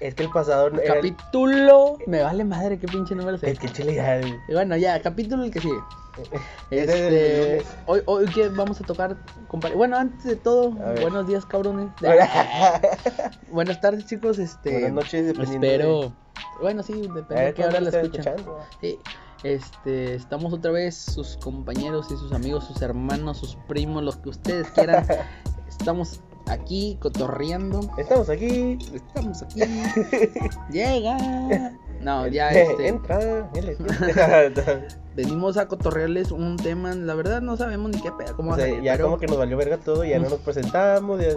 Es que el pasado era el- Capítulo. Me vale madre qué pinche número Es es. que chile ya. el- Y bueno, ya, capítulo el que sigue. Este, hoy, hoy ¿qué vamos a tocar, compadre? Bueno, antes de todo, buenos días, cabrones. Buenas tardes, chicos. Este, Buenas noches, dependiendo Espero. Bueno, sí, depende de qué hora ¿cuándo la escuchan. Sí, este, estamos otra vez, sus compañeros y sus amigos, sus hermanos, sus primos, los que ustedes quieran. estamos aquí cotorreando. Estamos aquí. Estamos aquí. Llega. No, ya este. Entra. Venimos a cotorrearles un tema. La verdad no sabemos ni qué pedo. ¿Cómo O sea, ya pero- como que nos valió verga todo, ya no nos presentamos, ya,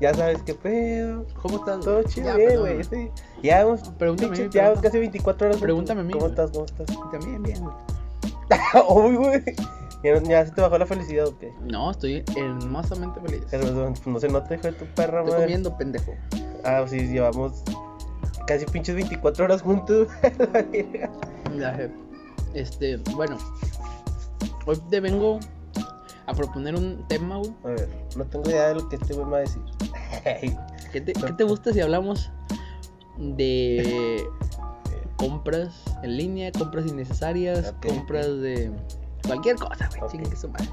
ya sabes qué pedo. ¿Cómo estás? Todo chido, Ya, bien, güey. Sí. Ya hemos Pregúntame a mí, pinche, ya casi 24 horas. Pregúntame a mí, ¿Cómo estás? ¿Cómo estás? También bien, güey. Uy, güey. Ya, ya se te bajó la felicidad, ¿o qué? No, estoy hermosamente feliz. Pero no, no se nota, hijo de tu perra, Estoy madre. comiendo, pendejo. Ah, sí, llevamos casi pinches 24 horas juntos. Sé. Este, bueno. Hoy te vengo a proponer un tema, güey. a ver, no tengo idea de lo que este güey me va a decir. ¿Qué te, qué te gusta si hablamos de compras en línea, compras innecesarias, compras de cualquier cosa, güey? Ok. Chingue su madre.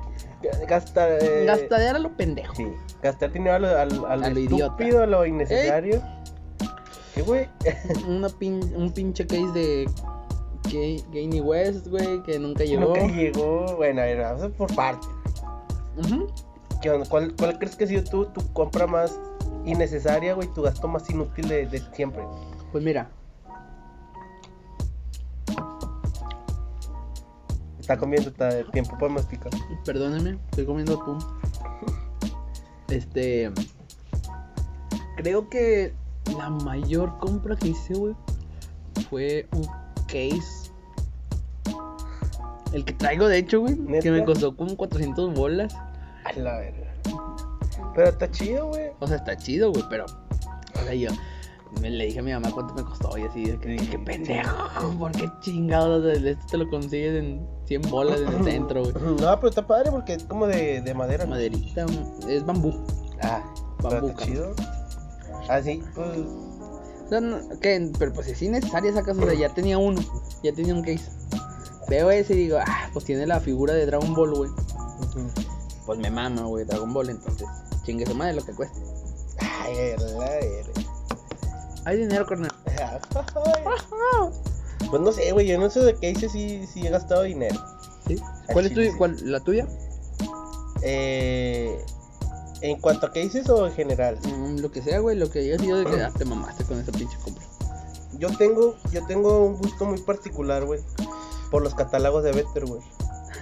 Gastar. Eh, a lo pendejo. Sí, gastar dinero a lo, a lo A lo estúpido, a lo innecesario. ¿Qué, güey? Una pin- un pinche case de Kanye West, güey, que nunca llegó. Nunca llegó. Bueno, a ver, vamos a por. ¿Qué onda? ¿Cuál, ¿Cuál crees que ha sido tu, tu compra más innecesaria, güey? Tu gasto más inútil de, de siempre. Pues mira, Está comiendo, está tiempo para masticar. perdónenme, estoy comiendo atún. Este. Creo que la mayor compra que hice, güey, fue un case. El que traigo, de hecho, güey, que me costó como 400 bolas. A la verga. Pero está chido, güey. O sea, está chido, güey, pero. O sea, yo me le dije a mi mamá cuánto me costó y así, que dije, qué pendejo, ¿por qué chingados? Esto te lo consigues en 100 bolas en el centro, güey. No, pero está padre porque es como de, de madera. ¿no? Maderita, es bambú. Ah, Bambú, está chido. Así, pues. O sea, no- que, pero pues es innecesaria esa casa, o sea, ya tenía uno, ya tenía un case. Veo ese y digo, ah, pues tiene la figura de Dragon Ball, güey. Pues me mama, güey, Dragon Ball, entonces chingue su madre lo que cueste. Ay, la. Hay dinero, carnal. Pues no sé, güey, yo no sé de qué hice si, si he gastado dinero. ¿Sí? ¿Cuál es tu, sí. cuál, la tuya? Eh, en cuanto a qué hice o en general. Mm, lo que sea, güey, lo que haya sido de que ah, te mamaste con esa pinche compra. Yo tengo, yo tengo un gusto muy particular, güey, por los catálogos de Better, güey.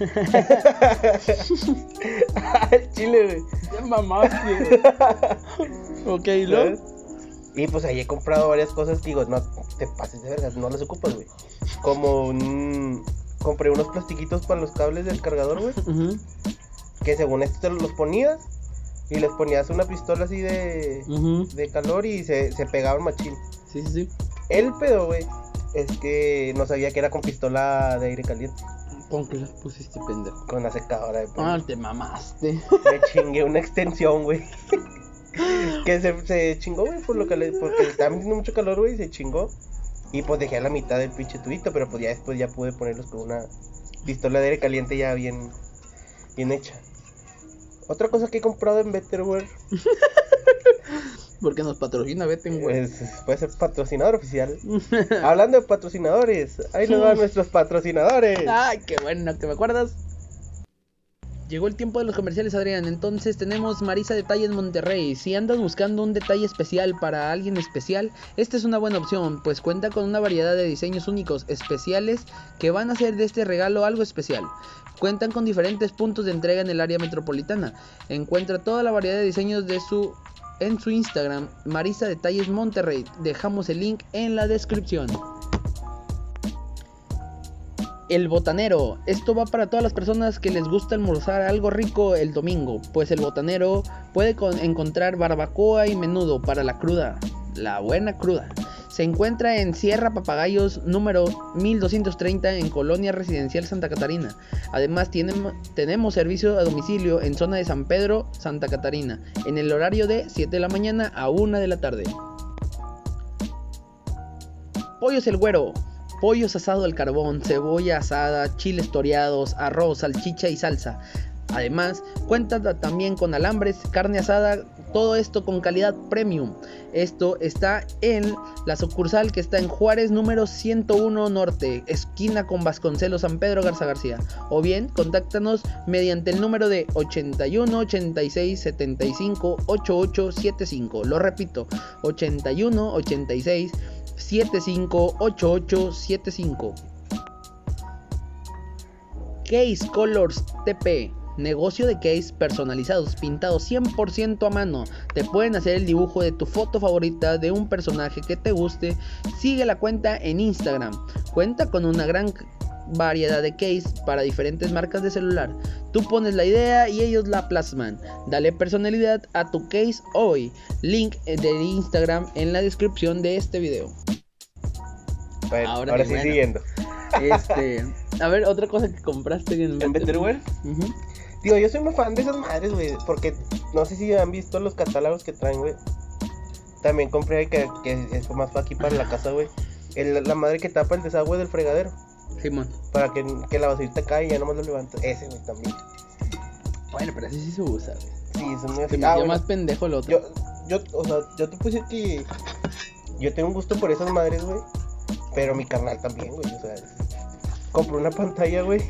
Chile, güey. Te mamaste, ok, ¿y luego? ¿sabes? Y pues ahí he comprado varias cosas que digo, no te pases de vergas, no las ocupas, güey. Como un... Compré unos plastiquitos para los cables del cargador, güey. Que según esto te los ponías y les ponías una pistola así de, de calor y se, se pegaban machín. Sí, sí, sí. El pedo, güey, es que no sabía que era con pistola de aire caliente, ¿Con qué las pusiste, pendejo? con la secadora de pelo. Ah, te mamaste. Me chingué una extensión, güey. que se, se chingó, güey, por lo que le, porque estaba metiendo mucho calor, güey, se chingó. Y pues dejé a la mitad del pinche tubito, pero pues ya después ya pude ponerlos con una pistola de aire caliente ya bien, bien hecha. Otra cosa que he comprado en Betterware, Porque nos patrocina, güey. pues puede ser patrocinador oficial. Hablando de patrocinadores, ahí nos van nuestros patrocinadores. Ay, qué bueno que me acuerdas. Llegó el tiempo de los comerciales, Adrián. Entonces tenemos Marisa Detalles Monterrey. Si andas buscando un detalle especial para alguien especial, esta es una buena opción, pues cuenta con una variedad de diseños únicos, especiales, que van a hacer de este regalo algo especial. Cuentan con diferentes puntos de entrega en el área metropolitana. Encuentra toda la variedad de diseños de su en su Instagram, Marisa Detalles Monterrey. Dejamos el link en la descripción. El botanero. Esto va para todas las personas que les gusta almorzar algo rico el domingo, pues el botanero puede con- encontrar barbacoa y menudo para la cruda, la buena cruda. Se encuentra en Sierra Papagayos número 1230 en Colonia Residencial Santa Catarina. Además tiene- tenemos servicio a domicilio en zona de San Pedro, Santa Catarina, en el horario de 7 de la mañana a 1 de la tarde. Pollos el Güero. Pollos asado al carbón, cebolla asada, chiles toreados, arroz, salchicha y salsa. Además, cuenta también con alambres, carne asada, todo esto con calidad premium. Esto está en la sucursal que está en Juárez número 101 Norte, esquina con Vasconcelos San Pedro Garza García. O bien, contáctanos mediante el número de 81 86 75 8875. Lo repito, 81 86 75 8875. Case Colors TP Negocio de case personalizados, pintados 100% a mano. Te pueden hacer el dibujo de tu foto favorita de un personaje que te guste. Sigue la cuenta en Instagram. Cuenta con una gran variedad de case para diferentes marcas de celular. Tú pones la idea y ellos la plasman. Dale personalidad a tu case hoy. Link de Instagram en la descripción de este video. ahora, sí siguiendo. Este, a ver, otra cosa que compraste en, ¿En Betterware. Digo, yo soy muy fan de esas madres, güey. Porque no sé si han visto los catálogos que traen, güey. También compré que, que es más aquí para la casa, güey. la madre que tapa el desagüe del fregadero. Simón. Para que, que la basurita caiga y ya nomás lo levanta. Ese, güey, también. Bueno, pero así sí se usa, güey. Sí, es muy Se ah, más pendejo el otro. Yo, yo, o sea, yo te puse que. Yo tengo un gusto por esas madres, güey. Pero mi carnal también, güey. O sea, compré una pantalla, güey.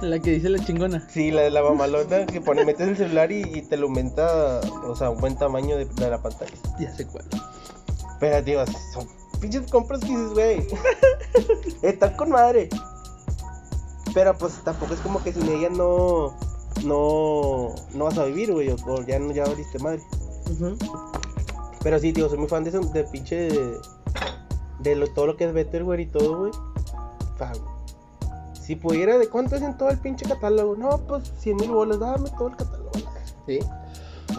La que dice la chingona. Sí, la de la mamalona que pone, metes el celular y, te lo aumenta, o sea, un buen tamaño de, la pantalla. Ya sé cuál. Pero, tío, son pinches compras que dices, güey. Están con madre. Pero pues tampoco es como que sin ella no. No. No vas a vivir, güey. O, ya no ya abriste madre. Pero sí, tío, soy muy fan de eso, de pinche. De, todo lo que es Better, güey, y todo, güey. Si pudiera, ¿de cuánto es en todo el pinche catálogo? No, pues 100 mil bolas, dame todo el catálogo. Sí.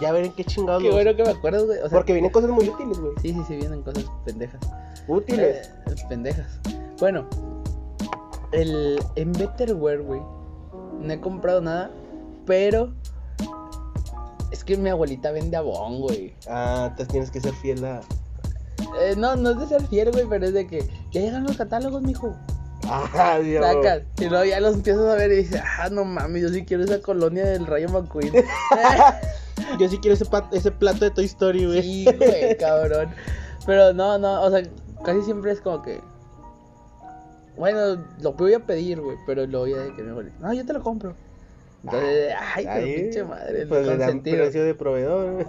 Ya verán qué chingados. Qué bueno que me acuerdo, güey. Porque vienen cosas muy útiles, güey. Sí, sí, sí, vienen cosas pendejas. Útiles. Eh, pendejas. Bueno, el, en Betterware, güey, no he comprado nada, pero es que mi abuelita vende abón, güey. Ah, entonces tienes que ser fiel a. Eh, no, no es de ser fiel, güey, pero es de que ya llegan los catálogos, mijo. Ajá, Dios. Sacas. Y luego ya los empiezas a ver y dices, ah, no mames, yo sí quiero esa colonia del Rayo McQueen. yo sí quiero ese, ese plato de Toy Story, güey. Sí, güey, cabrón. Pero no, no, o sea, casi siempre es como que. Bueno, lo voy a pedir, güey, pero luego ya de que me No, yo te lo compro. Entonces, ay, qué pinche madre. Pues le dan precio de proveedor, güey.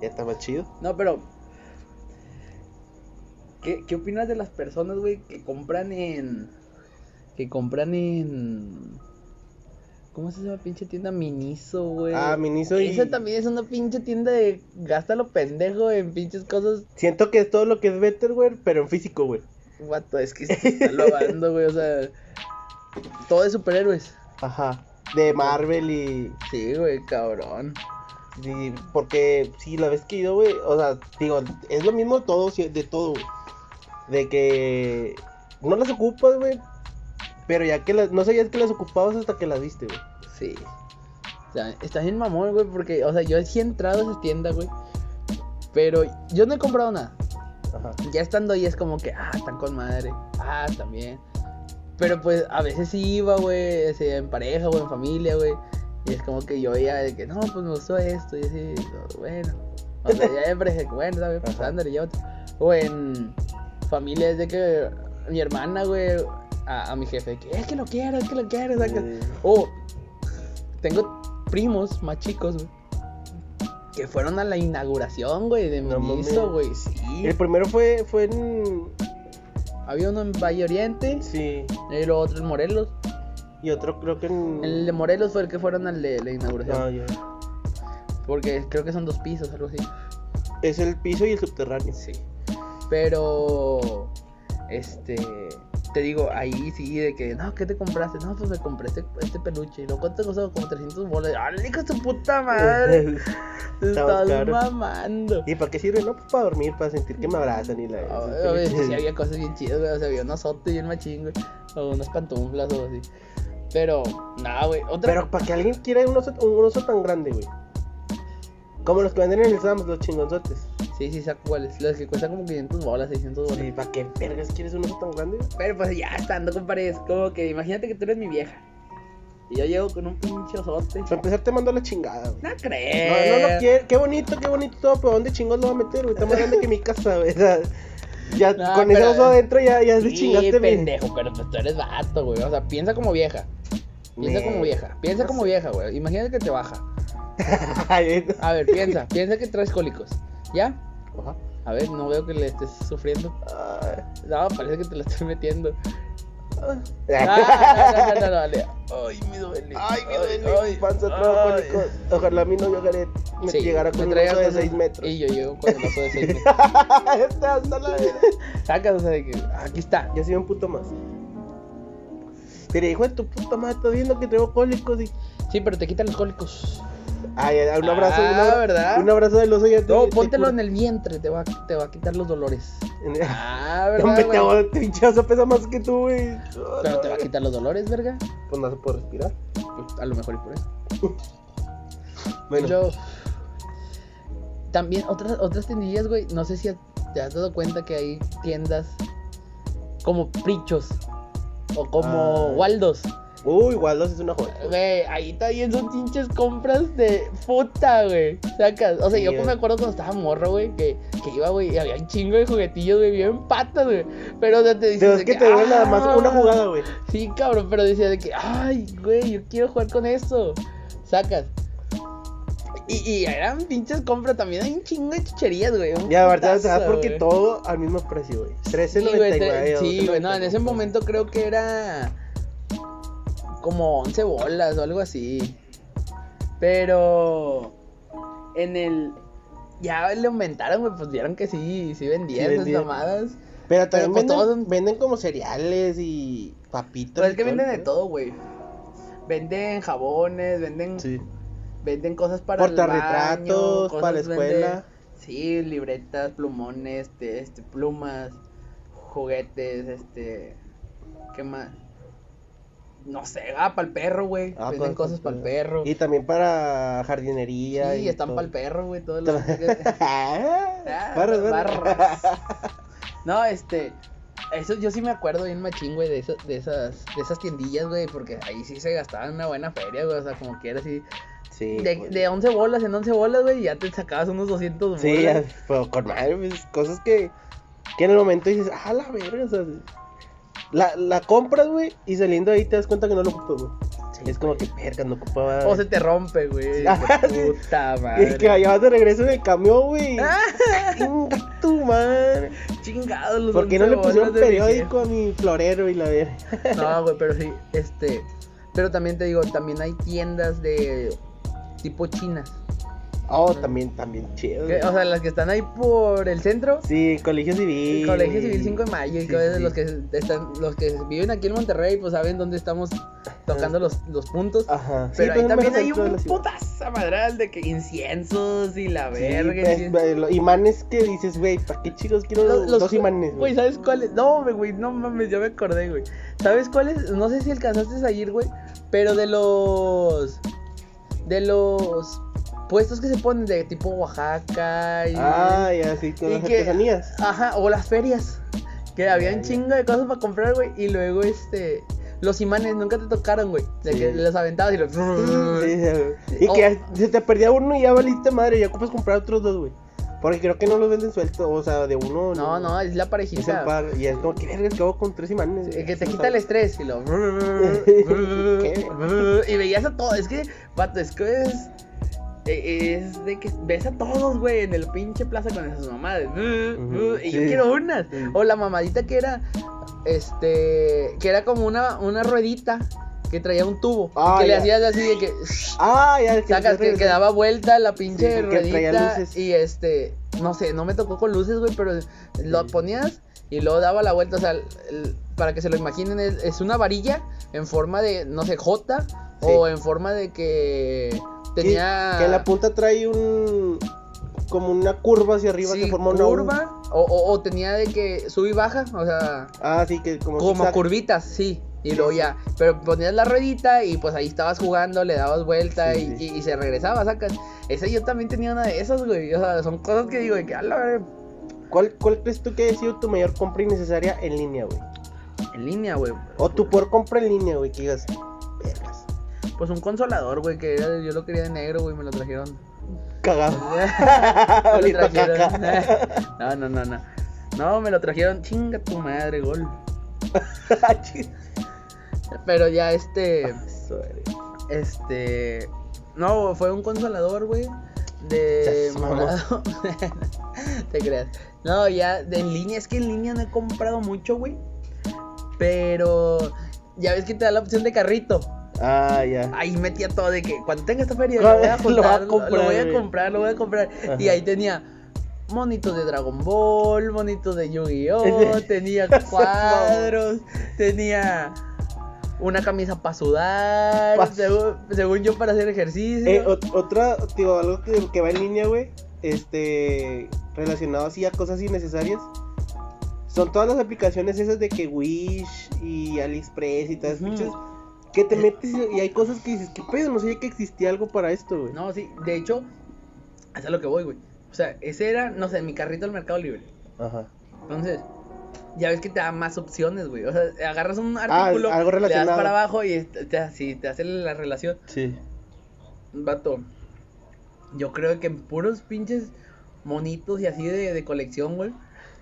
Ya está más chido. No, pero ¿Qué, ¿Qué opinas de las personas, güey, que compran en. Que compran en. ¿Cómo se llama pinche tienda? Miniso, güey. Ah, Miniso y... Esa también es una pinche tienda de gástalo pendejo en pinches cosas. Siento que es todo lo que es Betterware, pero en físico, güey. Guato, es que se está lavando, güey, o sea... Todo de superhéroes. Ajá, de Marvel y... Sí, güey, cabrón. Sí, porque, sí, la vez que ido, güey, o sea, digo, es lo mismo todo, de todo, güey de que no las ocupas, güey. Pero ya que las, no sabías que las ocupabas hasta que las viste, güey. Sí. O sea, estás bien mamón, güey, porque, o sea, yo sí he entrado a esa tienda, güey. Pero yo no he comprado nada. Ajá. Ya estando ahí es como que, ah, están con madre. Ah, también. Pero pues a veces sí iba, güey, en pareja o en familia, güey. Y es como que yo veía de que, no, pues me gustó esto. Y así, bueno. O sea, ya siempre, bueno, ¿sabes? Pues ándale, otro. O en familia es de que mi hermana, güey, a, mi jefe, que es que lo quiero, es que lo quiero. O tengo primos más chicos, güey. Que fueron a la inauguración, güey, de no, güey, sí. El primero fue, fue en... Había uno en Valle Oriente. Sí. Y luego otro en Morelos. Y otro creo que en... El de Morelos fue el que fueron al de la inauguración. Ah, ya. Porque creo que son dos pisos, algo así. Es el piso y el subterráneo. Sí. Pero, este, te digo, ahí sí, de que, no, ¿qué te compraste? No, pues me compré este, este peluche. ¿Y lo cuánto costó? Como 300 bolas. ¡Ah, hijo su puta madre! te estás mamando. ¿Y para qué sirve? No, pues para dormir, para sentir que me abrazan y la. A ver, sí había cosas bien chidas, güey. O sea, había un azote y un machín, güey. O unas pantuflas o así. Pero, nada, güey. Otra... Pero para que alguien quiera un oso, un oso tan grande, güey. Como los que venden en el Sams, los chingonzotes. Sí, sí, saco cuáles. Los que cuestan como 500 bolas, 600 bolas. Sí, ¿para qué vergas quieres un oso tan grande? Pero pues ya estando, compadre, es como que imagínate que tú eres mi vieja. Y yo llego con un pinche osote. Para empezar te mando la chingada, güey. No No, creo. no lo quiero. Qué bonito, qué bonito todo, pero ¿dónde chingos lo va a meter, güey? Está más grande que mi casa, güey. Ya No, con pero- ese oso adentro ya, ya se Sí, chingaste, güey. pendejo, pero pues tú eres vato, güey. O sea, piensa como vieja. Piensa como vieja. Piensa no como sé. vieja, güey. Imagínate que te baja. A ver, piensa. piensa que traes cólicos. ¿Ya? Ajá. A ver, no veo que le estés sufriendo. No, parece que te la estoy metiendo. Ay. Ah, no, no, no, no, no, dale. Ay, me duele. Ay, mi duele, ay, panza traumático. Ojalá mi novio Gareth me Sí, llegara me con un traiga oso de con 6 un- metros. Y yo llego con el oso de 6 metros. Este hasta la. Sacas, o sea, de que aquí está. Ya soy un puto más. Pero hijo de tu puta madre, estás viendo que traigo cólicos y. Sí, pero te quitan los cólicos. Ay, un abrazo, Ah, abrazo. ¿verdad? Un abrazo del oso ya te. No, te póntelo en el vientre, te va, te va a quitar los dolores. Ah, ¿verdad, te güey? te pinche oso pesa más que tú, güey. Pero te va a quitar los dolores, verga. Pues no se puede respirar. Pues, a lo mejor y por eso. Bueno, Yo. También, otras, otras tiendillas, güey. No sé si te has dado cuenta que hay tiendas como Prichos o como Ah. Waldos. Uy, Waldos es una joya. Güey, ahí también son pinches compras de puta, güey. Sacas. O sea, Sí, yo güey. me acuerdo cuando estaba morro, güey, que, que iba, güey, y había un chingo de juguetillos, güey, bien patas, güey. Pero o sea, te dices. Pero es de que te dieron nada más "Ah". una jugada, güey. Sí, cabrón, pero decía de que, ay, güey, yo quiero jugar con eso. Sacas. Y, y eran pinches compras también, hay un chingo de chucherías, güey. un Y aparte, putazo, ¿sabes? Porque güey. todo al mismo precio, güey. Sí, güey, 13.99. tre- o Sí, güey, no, en ese 12.99. momento creo que era como 11 bolas o algo así. Pero en el ya le aumentaron, güey, pues vieron que sí, sí vendían Sí esas mamadas. Pero también pues, venden, todos venden como cereales y papitas. Pues es que todo venden de todo, güey. Venden jabones, venden Sí. venden cosas para el baño, Portarretratos, para la venden- escuela. Sí, libretas, plumones, este, este, plumas, juguetes, este, ¿qué más? No sé, ah, para el perro, güey. Ah, Venden cosas para el perro. Y también para jardinería. Sí, y están para el perro, güey, todos los Ah, Barras, barras. No, este, eso yo sí me acuerdo bien machín, güey, de, eso- de esas, de esas tiendillas, güey, porque ahí sí se gastaban una buena feria, güey, o sea, como quiera, así, Sí. de, pues. de 11 bolas en 11 bolas, güey, ya te sacabas unos 200 bolas. Sí, pero con madre, pues, cosas que, que en el momento dices, ah, la verga, o sea, la, la compras, güey, y saliendo ahí te das cuenta que no lo ocupas, güey. Sí, es como que, verga, no ocupaba. O se te rompe, güey. Puta madre. que allá vas de regreso en el camión, güey. Chinga tu madre. Chingados los ¿Por qué no 11 le pusieron de mi periódico a mi florero y la vieja. No, güey, pero sí, este. Pero también te digo, también hay tiendas de tipo chinas. Oh, también, también chido. que- o sea, las que están ahí por el centro. Sí, colegio civil. Colegio Civil 5 de Mayo y Sí, sí. los que están, los que viven aquí en Monterrey, pues saben dónde estamos tocando los, los puntos. Ajá. sí, Pero ahí pues, también hay un putaza madral de que inciensos y la Sí, verga. pues, imanes que dices, güey, ¿para qué chicos quiero Los- los dos imanes? Güey, ¿sabes cuáles? No, güey, no mames, ya me acordé, güey. ¿Sabes cuáles? No sé si alcanzaste a ir, güey, pero de los. De los puestos que se ponen de tipo Oaxaca y. Ah, ya, sí, con las que- artesanías. Ajá, o las ferias. Que había un chingo de cosas para comprar, güey. Y luego, este. Los imanes nunca te tocaron, güey. De Sí. que los aventabas y los. Sí, y Oh. que se te perdía uno y ya valiste madre, ya ocupas comprar otros dos, güey. Porque creo que no los venden sueltos, o sea, de uno. No, no, es la Es el parejita. par, y es como que vergas que hago con tres imanes. Eh, Que te quita el estrés y lo. ¿Qué? y veías a todos. Es que, vato, es que es. Eh, Es de que ves a todos, güey, en el pinche plaza con esas mamadas. Ujú, Y yo quiero unas. Sí. O la mamadita que era. Este. Que era como una, una ruedita que traía un tubo. Ah, que le ya. hacías así de que. Ah, ya, el que Sacas que, que daba vuelta la pinche Sí, ruedita. Y este. No sé, no me tocó con luces, güey, pero lo ponías y luego daba la vuelta. O sea, para que se lo imaginen, es, es una varilla en forma de, no sé, J. O en forma de que tenía. Que en la punta trae un. Como una curva hacia arriba sí, que forma una U. curva. O, o- o tenía de que sube y baja. O sea, Ah, sí, que como. como zigzag. curvitas, sí. Y luego ya, pero ponías la ruedita y pues ahí estabas jugando, le dabas vuelta Sí, y, sí. y- y se regresaba, sacas. Ese yo también tenía una de esas, güey. O sea, son cosas que digo, de que a la verga, ¿Cuál, ¿Cuál crees tú que ha sido tu mayor compra innecesaria en línea, güey? En línea, güey. O tu peor compra en línea, güey, que digas, vergas, Pues un consolador, güey, que era- yo lo quería de negro, güey, me lo trajeron. cagado. me lo trajeron. no, no, no, no. No, me lo trajeron, chinga tu madre, gol. Pero ya este, este, no, fue un consolador, güey, de. Te creas. No, ya de en línea, es que en línea no he comprado mucho, güey. Pero ya ves que te da la opción de carrito. Ah, ya. Ahí metía todo de que cuando tenga esta feria Lo voy a juntar, lo, comprar, lo voy a comprar, lo voy a comprar. Y ahí tenía monitos de Dragon Ball, monitos de Yu-Gi-Oh, tenía cuadros, tenía una camisa para sudar, Pa- según, según yo para hacer ejercicio. Eh, ot- otra, digo, algo que, que va en línea, güey, este, relacionado así a cosas innecesarias, son todas las aplicaciones esas de que Wish y AliExpress y todas esas que te metes y hay cosas que dices, ¿qué pedo? No sabía que existía algo para esto, güey. No, sí, de hecho, hasta lo que voy, güey. O sea, ese era, no sé, mi carrito del Mercado Libre. Ajá. Entonces, ya ves que te da más opciones, güey. O sea, agarras un artículo, Ah, algo le das relacionado. para abajo y te, te, sí, te hace la relación. Sí. Vato, yo creo que en puros pinches monitos y así de, de colección, güey,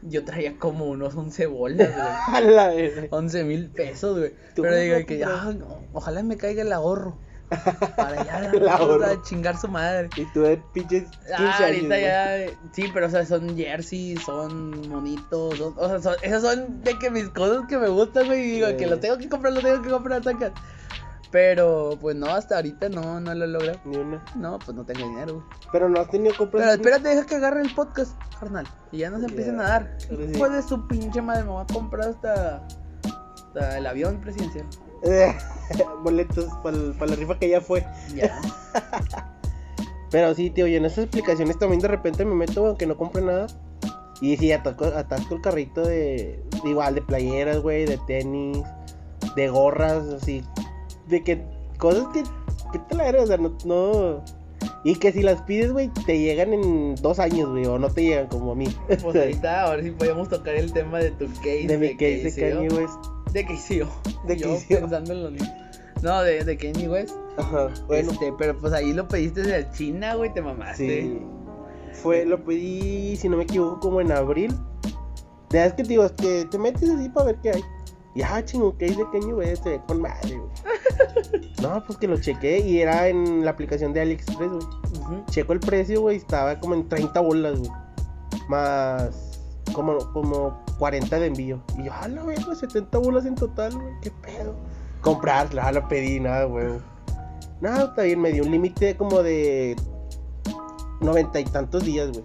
yo traía como unos 11 bolas, güey. A la verga. 11 mil pesos, güey. ¿Tú Pero digo que, ah, no, ojalá me caiga el ahorro. Para El ahorro. a chingar su madre. Y tú de pinches 15 Ah, ahorita ya, sí, pero o sea, son jerseys, son monitos, son- o sea, son, esas son de que mis cosas que me gustan, güey, y digo que los tengo que comprar, los tengo que comprar, sacas. Pero, pues no, hasta ahorita no, no lo he logrado. Ni una. No, pues no tengo dinero, güey. Pero no has tenido compras. Pero espérate, deja que agarre el podcast, carnal. Y ya nos empiecen Ya, a dar. sí. Hijo de su pinche madre, me voy a comprar hasta, hasta el avión presidencial. boletos para la rifa que ya fue. Ya. Pero sí, tío, y en esas aplicaciones también de repente me meto, aunque no compre nada. Y sí, atasco, atasco el carrito de, de igual, de playeras, güey, de tenis, de gorras, así. De que cosas que, que te la eres, o sea, no, no. Y que si las pides, güey, te llegan en dos años, güey, o no te llegan como a mí. Pues ahorita, ahora sí podíamos tocar el tema de tu case. de mi case de. Kanye West. De KCO. De Yo KCO. pensando en lo mismo. No, de, de Kanye West. Ajá, bueno, Este, pero pues ahí lo pediste de China, güey, te mamaste. sí. Fue, lo pedí, si no me equivoco, como en abril. Ya es que te digo, es que te metes así para ver qué hay. Y ah, chingo, ¿qué hay de Kanye West? Se ve con madre, güey. no, pues que lo chequé y era en la aplicación de AliExpress, güey. Checo el precio, güey, estaba como en 30 bolas, güey. Más como, como 40 de envío. Y yo, ah, la verga, 70 bolas en total, güey, qué pedo. Comprar, la, pedí, nada, güey. Nada, está bien, me dio un límite como de 90 y tantos días, güey.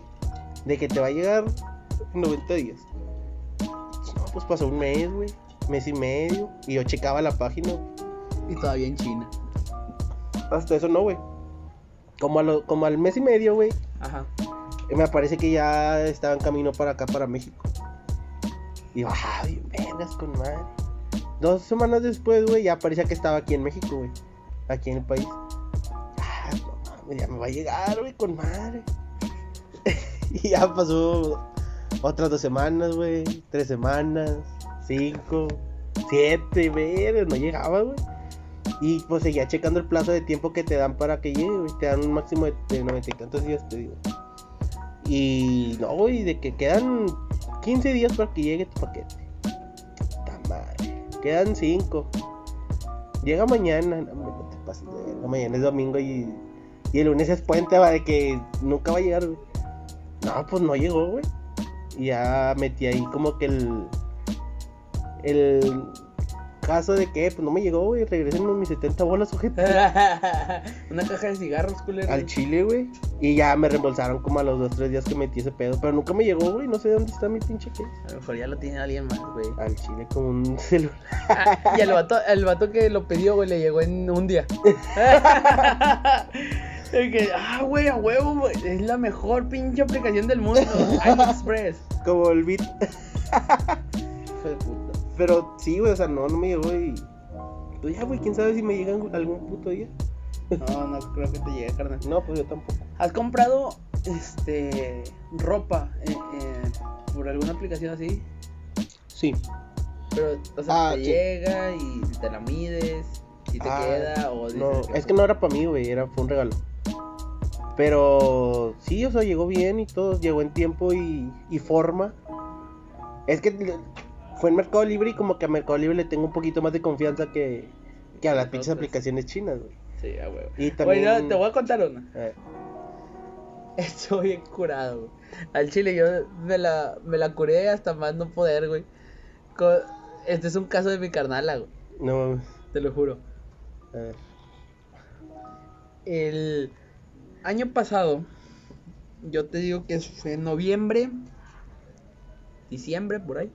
De que te va a llegar en 90 días. No, pues pasó un mes, güey. Mes y medio. Y yo checaba la página. Y todavía en China. Hasta eso no, güey. Como, a lo- como al mes y medio, güey. Ajá. Me parece que ya estaba en camino para acá, para México. Y yo, ay, vergas con madre. Dos semanas después, güey, ya parecía que estaba aquí en México, güey. Aquí en el país. Ah, no mames, ya me va a llegar, güey, con madre. y ya pasó otras dos semanas, güey. Tres semanas, cinco, siete, verga, no llegaba, güey. Y pues seguía checando el plazo de tiempo que te dan para que llegue, güey. Te dan un máximo de, de noventa y tantos días, te digo. Y no, güey, de que quedan 15 días para que llegue tu paquete. Puta madre. Quedan 5. Llega mañana. No, no te pases de Mañana es domingo y, y el lunes es puente, va, de que nunca va a llegar, güey. No, pues no llegó, güey. Y ya metí ahí como que el. El caso de que, pues no me llegó, güey. Regresen mis 70 bolas, sujeto. Una caja de cigarros, culero. al chile, güey. Y ya me reembolsaron como a los 2-3 días que metí ese pedo. Pero nunca me llegó, güey. No sé dónde está mi pinche case. A lo mejor ya lo tiene alguien más, güey. Al chile como un celular. Ah, y el vato, el vato que lo pidió, güey, le llegó en un día. Que, ah, güey, a huevo, güey. Es la mejor pinche aplicación del mundo. AliExpress. Como el beat. Hijo de puta. Pero sí, güey. O sea, no, no me llegó y. Pues ya, güey. Quién sabe si me llegan algún puto día. No, no creo que te llegue, carnal. No, pues yo tampoco. ¿Has comprado este ropa eh, eh, por alguna aplicación así? Sí. Pero, o sea, Ah, te sí. llega y te la mides, si te Ah, queda o No, es que no era para mí, güey, era fue un regalo. Pero sí, o sea, llegó bien y todo, llegó en tiempo y, y forma. Es que fue en Mercado Libre y como que a Mercado Libre le tengo un poquito más de confianza que, que a las pinches Otras. aplicaciones chinas, güey. Sí, a huevo. Y también... Bueno, te voy a contar una. Estoy bien curado, güey. Al chile yo me la, me la curé hasta más no poder, güey. Este es un caso de mi carnala, güey. no mames. Te lo juro. A ver. El año pasado, yo te digo que fue en noviembre, diciembre, por ahí.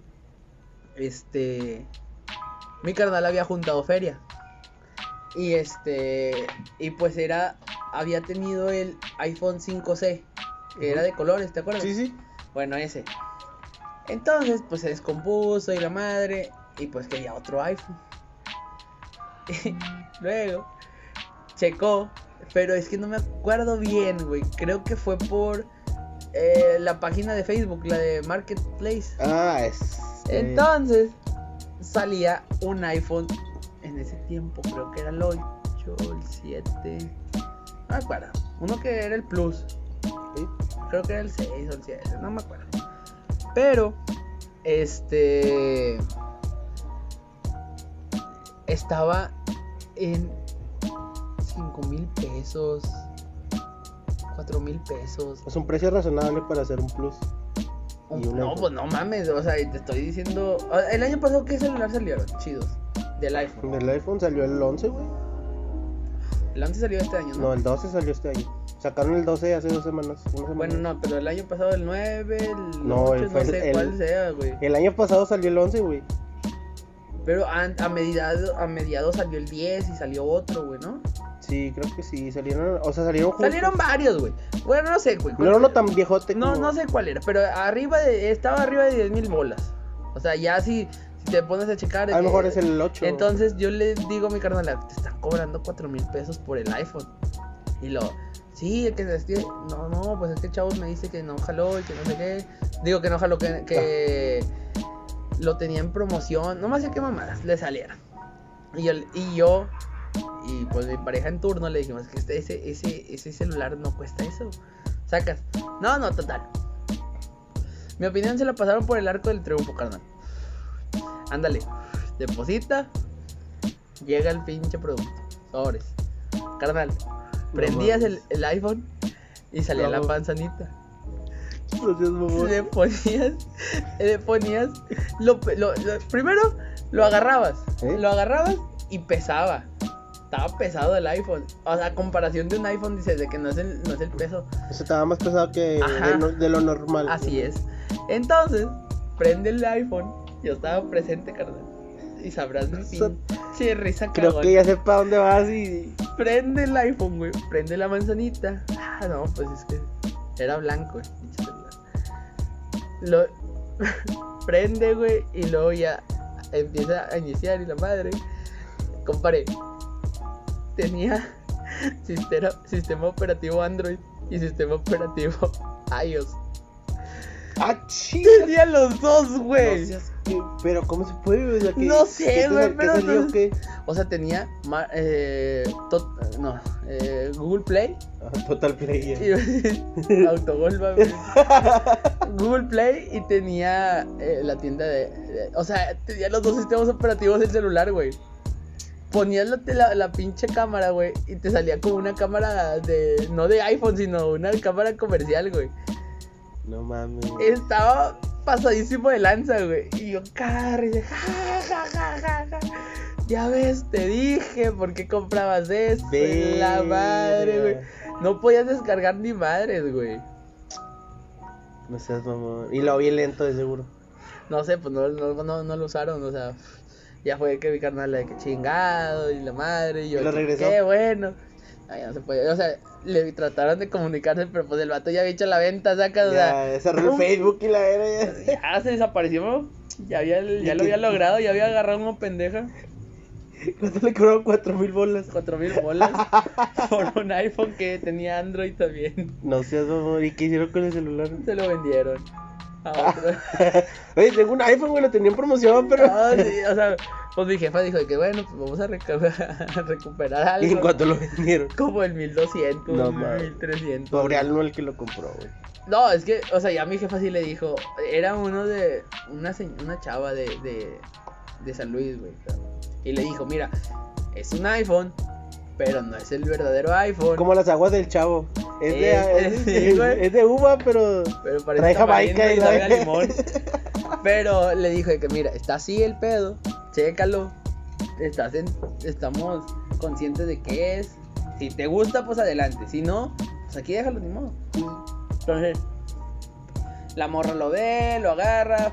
Este, mi carnal había juntado feria. Y este, y pues era, había tenido el iPhone 5C, que era de colores, ¿te acuerdas? Sí, sí. Bueno, ese. Entonces, pues se descompuso y la madre. Y pues quería otro iPhone. Y luego, checó. Pero es que no me acuerdo bien, güey. Creo que fue por eh, la página de Facebook, la de Marketplace. Ah, es... Entonces, salía un iPhone en ese tiempo. Creo que era el 8, el 7. No me acuerdo. Uno que era el Plus. sí. Creo que era el 6 o el 7, no me acuerdo. Pero, este. Estaba en 5 mil pesos, 4 mil pesos. Es un precio razonable para hacer un plus. Y No, pues no mames, o sea, te estoy diciendo. El año pasado, ¿qué celular salieron? Chidos. Del iPhone. El iPhone salió el 11, güey. El 11 salió este año, ¿no? No, el 12 salió este año. Sacaron el 12 hace dos semanas. una semana. Bueno, no, pero el año pasado el 9, el No, 8, el- no sé el- cuál sea, güey. El año pasado salió el 11, güey. Pero a, a, mediado, a mediados salió el 10 y salió otro, güey, ¿no? Sí, creo que sí. Salieron, o sea, salieron juntos. Salieron varios, güey. Bueno, no sé, güey. No era uno tan viejote No, como- no sé cuál era, pero arriba de, estaba arriba de 10 mil bolas. O sea, ya si, si te pones a checar. A lo eh, mejor es el 8. Entonces yo le digo a mi carnal, te están cobrando 4 mil pesos por el iPhone. Y lo, sí, el que se esté- No, no, pues es que chavos me dice que no jaló y que no sé qué. Digo que no jaló, que, que lo tenía en promoción. No más sé qué mamadas le salieron. Y yo, y yo, y pues mi pareja en turno le dijimos que este, ese, ese, ese celular no cuesta eso. Sacas. No, no, total. Mi opinión se la pasaron por el arco del triunfo, carnal. Ándale. Deposita. Llega el pinche producto. Sobres. Carnal. Prendías el, el iPhone y salía la panzanita. No. Le ponías. Le ponías. Lo- lo- primero lo agarrabas. ¿Eh? Lo agarrabas y pesaba. Estaba pesado el iPhone. O sea, a comparación de un iPhone, dices de que no es el, no es el peso. Eso estaba más pesado que de, no- de lo normal. Así es. Entonces, prende el iPhone. Yo estaba presente, carnal. Y sabrás mi Eso- pinche risa Creo cagón. que ya sé para dónde vas y. Prende el iPhone, güey. Prende la manzanita. Ah, no, pues es que era blanco, pinche celular. Lo prende, güey, y luego ya empieza a iniciar y la madre. Compare. Tenía sistema, sistema operativo Android y sistema operativo iOS. ¡Ah, chido! Tenía los dos, güey. No seas que- Pero, ¿cómo se puede? O sea, ¿qué- No sé, güey, sal- ¿Qué pero. O sea, tenía eh, tot- no, eh, Google Play Ah, Total Play. y Autogol. Google Play y tenía eh, la tienda de- O sea, tenía los dos sistemas operativos del celular, güey. Ponías la, la, la pinche cámara, güey, y te salía como una cámara de. No de iPhone, sino una cámara comercial, güey. No mames. Estaba pasadísimo de lanza, güey. Y yo, carre, ja, ja, ja, ja, ja. Ya ves, te dije, ¿por qué comprabas esto? La madre, güey. No podías descargar ni madres, güey. No seas mamón. Y lo vi lento, de seguro. No sé, pues no, no, no, no lo usaron, o sea, ya fue que mi carnal de que chingado y la madre y yo, ¿Y lo regresó? qué bueno. Ay, no se puede, o sea, le trataron de comunicarse, pero pues el vato ya había hecho la venta, saca, o sea, Ya, cerró el Facebook y la era. Ya. ya se desapareció, ya, había, ya ¿Y lo había logrado, ya había agarrado una pendeja. ¿Cuánto le cobraron? Cuatro mil bolas. Cuatro mil bolas por un iPhone que tenía Android también. No seas mamón. ¿Y qué hicieron con el celular? Se lo vendieron a otro. Oye, tengo un iPhone, güey, lo tenía en promoción, pero. Ah, sí, o sea, pues mi jefa dijo de que bueno, pues vamos a, recu- a recuperar algo. ¿Y en cuánto lo vendieron? Como el 1200, No, mames. 1300. Pobre Alno el que lo compró, güey. No, es que, o sea, ya mi jefa sí le dijo, era uno de, una, una chava de, de, de San Luis, güey. Y le dijo, mira, es un iPhone, pero no es el verdadero iPhone. Como las aguas del chavo. Es de, Es- es, sí, es- güey. es de uva, pero. Pero parece Trae Jamaica y limón. Pero le dijo de que mira, está así el pedo, chécalo. Estás en- estamos conscientes de qué es. Si te gusta, pues adelante. Si no, pues aquí déjalo, ni modo. Entonces, la morra lo ve, lo agarra.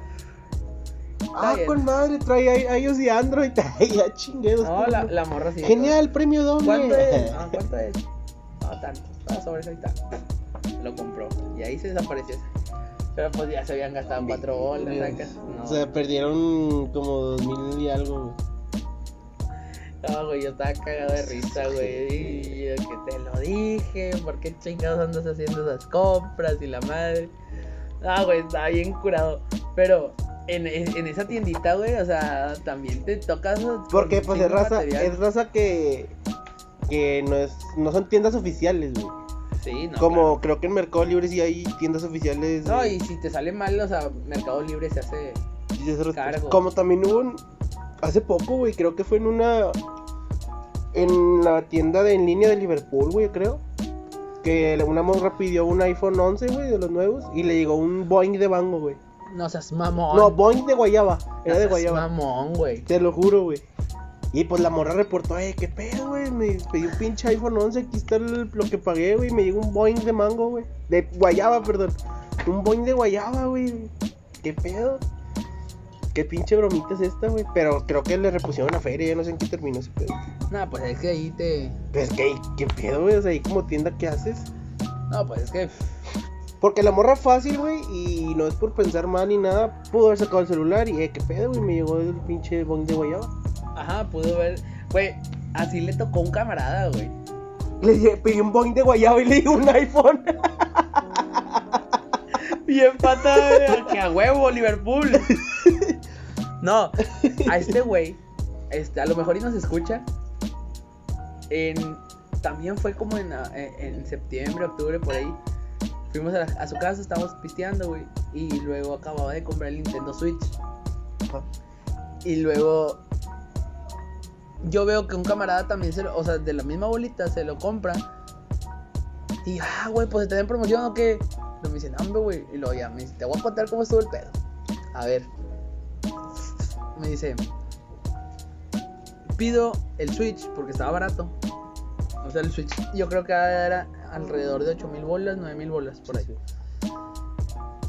Ah, bien. con madre, trae iOS y Android. Ya chinguedos. No, la, la morra sí. Genial, premio doble. ¿Cuánto es? Ah, ¿cuánto es? No, tanto. Ah, sobre eso ahí está. Lo compró. Y ahí se desapareció. Pero pues ya se habían gastado cuatro bolas. No. O sea, perdieron como dos mil y algo, güey. No, güey, yo estaba cagado de risa, güey. Y yo que te lo dije, ¿por qué chingados andas haciendo esas compras y la madre? Ah, güey, estaba bien curado. Pero en, en esa tiendita, güey, o sea, también te tocas. Porque pues es raza, material. es raza que que no es no son tiendas oficiales, güey. Sí, no. Como creo que en Mercado Libre sí hay tiendas oficiales. No, y si te sale mal, o sea, Mercado Libre se hace. cargo. Como también hubo un- hace poco, güey, creo que fue en una en la tienda de en línea de Liverpool, güey, creo. Que una morra pidió un iPhone 11, güey, de los nuevos y le llegó un Boeing de Bango, güey. No seas mamón. No, Boeing de Guayaba, No era de Guayaba. mamón, güey. Te lo juro, güey. Y pues la morra reportó, eh, qué pedo, güey. Me pedí un pinche iPhone 11, aquí está el- lo que pagué, güey. Me llegó un Boeing de mango, güey. De guayaba, perdón. Un Boeing de guayaba, güey. ¿Qué pedo? ¿Qué pinche bromita es esta, güey? Pero creo que le repusieron la feria, ya no sé en qué terminó ese pedo. No, pues es que ahí te. Pues que, ¿qué pedo, güey? O sea, ahí como tienda, ¿qué haces? No, pues es que. Porque la morra fácil, güey, y no es por pensar mal ni nada, pudo haber sacado el celular y, eh, qué pedo, güey, me llegó el pinche Boeing de guayaba. Ajá, pudo ver. Güey, así le tocó un camarada, güey. Le pedí un Boeing de guayaba y le di un iPhone. Bien pata, que a huevo, Liverpool. No, a este güey, este, a lo mejor y nos escucha. En, también fue como en, en, en septiembre, octubre, por ahí. Fuimos a, la- a su casa, estábamos pisteando, güey. Y luego acababa de comprar el Nintendo Switch. Ajá. Y luego yo veo que un camarada también se lo, o sea, de la misma bolita se lo compra. Y ah, güey, pues está en promoción o qué. Pero me dicen, hombre, güey. Y luego ya me dice, te voy a contar cómo estuvo el pedo. A ver. Me dice, pido el Switch porque estaba barato. O sea, el Switch yo creo que era alrededor de 8 mil bolas, 9 mil bolas, por ahí.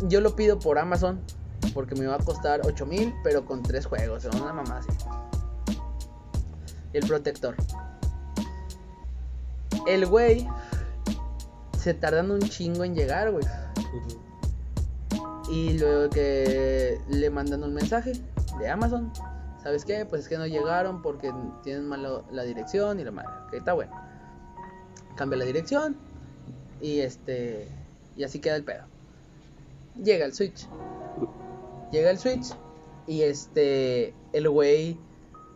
Yo lo pido por Amazon porque me iba a costar 8 mil, pero con tres juegos, una mamá así. El protector. El güey se tardan un chingo en llegar, güey. Y luego que le mandan un mensaje de Amazon. ¿Sabes qué? Pues es que no llegaron porque tienen mal la, dirección y la madre. Que está bueno. Cambia la dirección. Y este. Y así queda el pedo. Llega el Switch. Llega el Switch. Y este. El güey.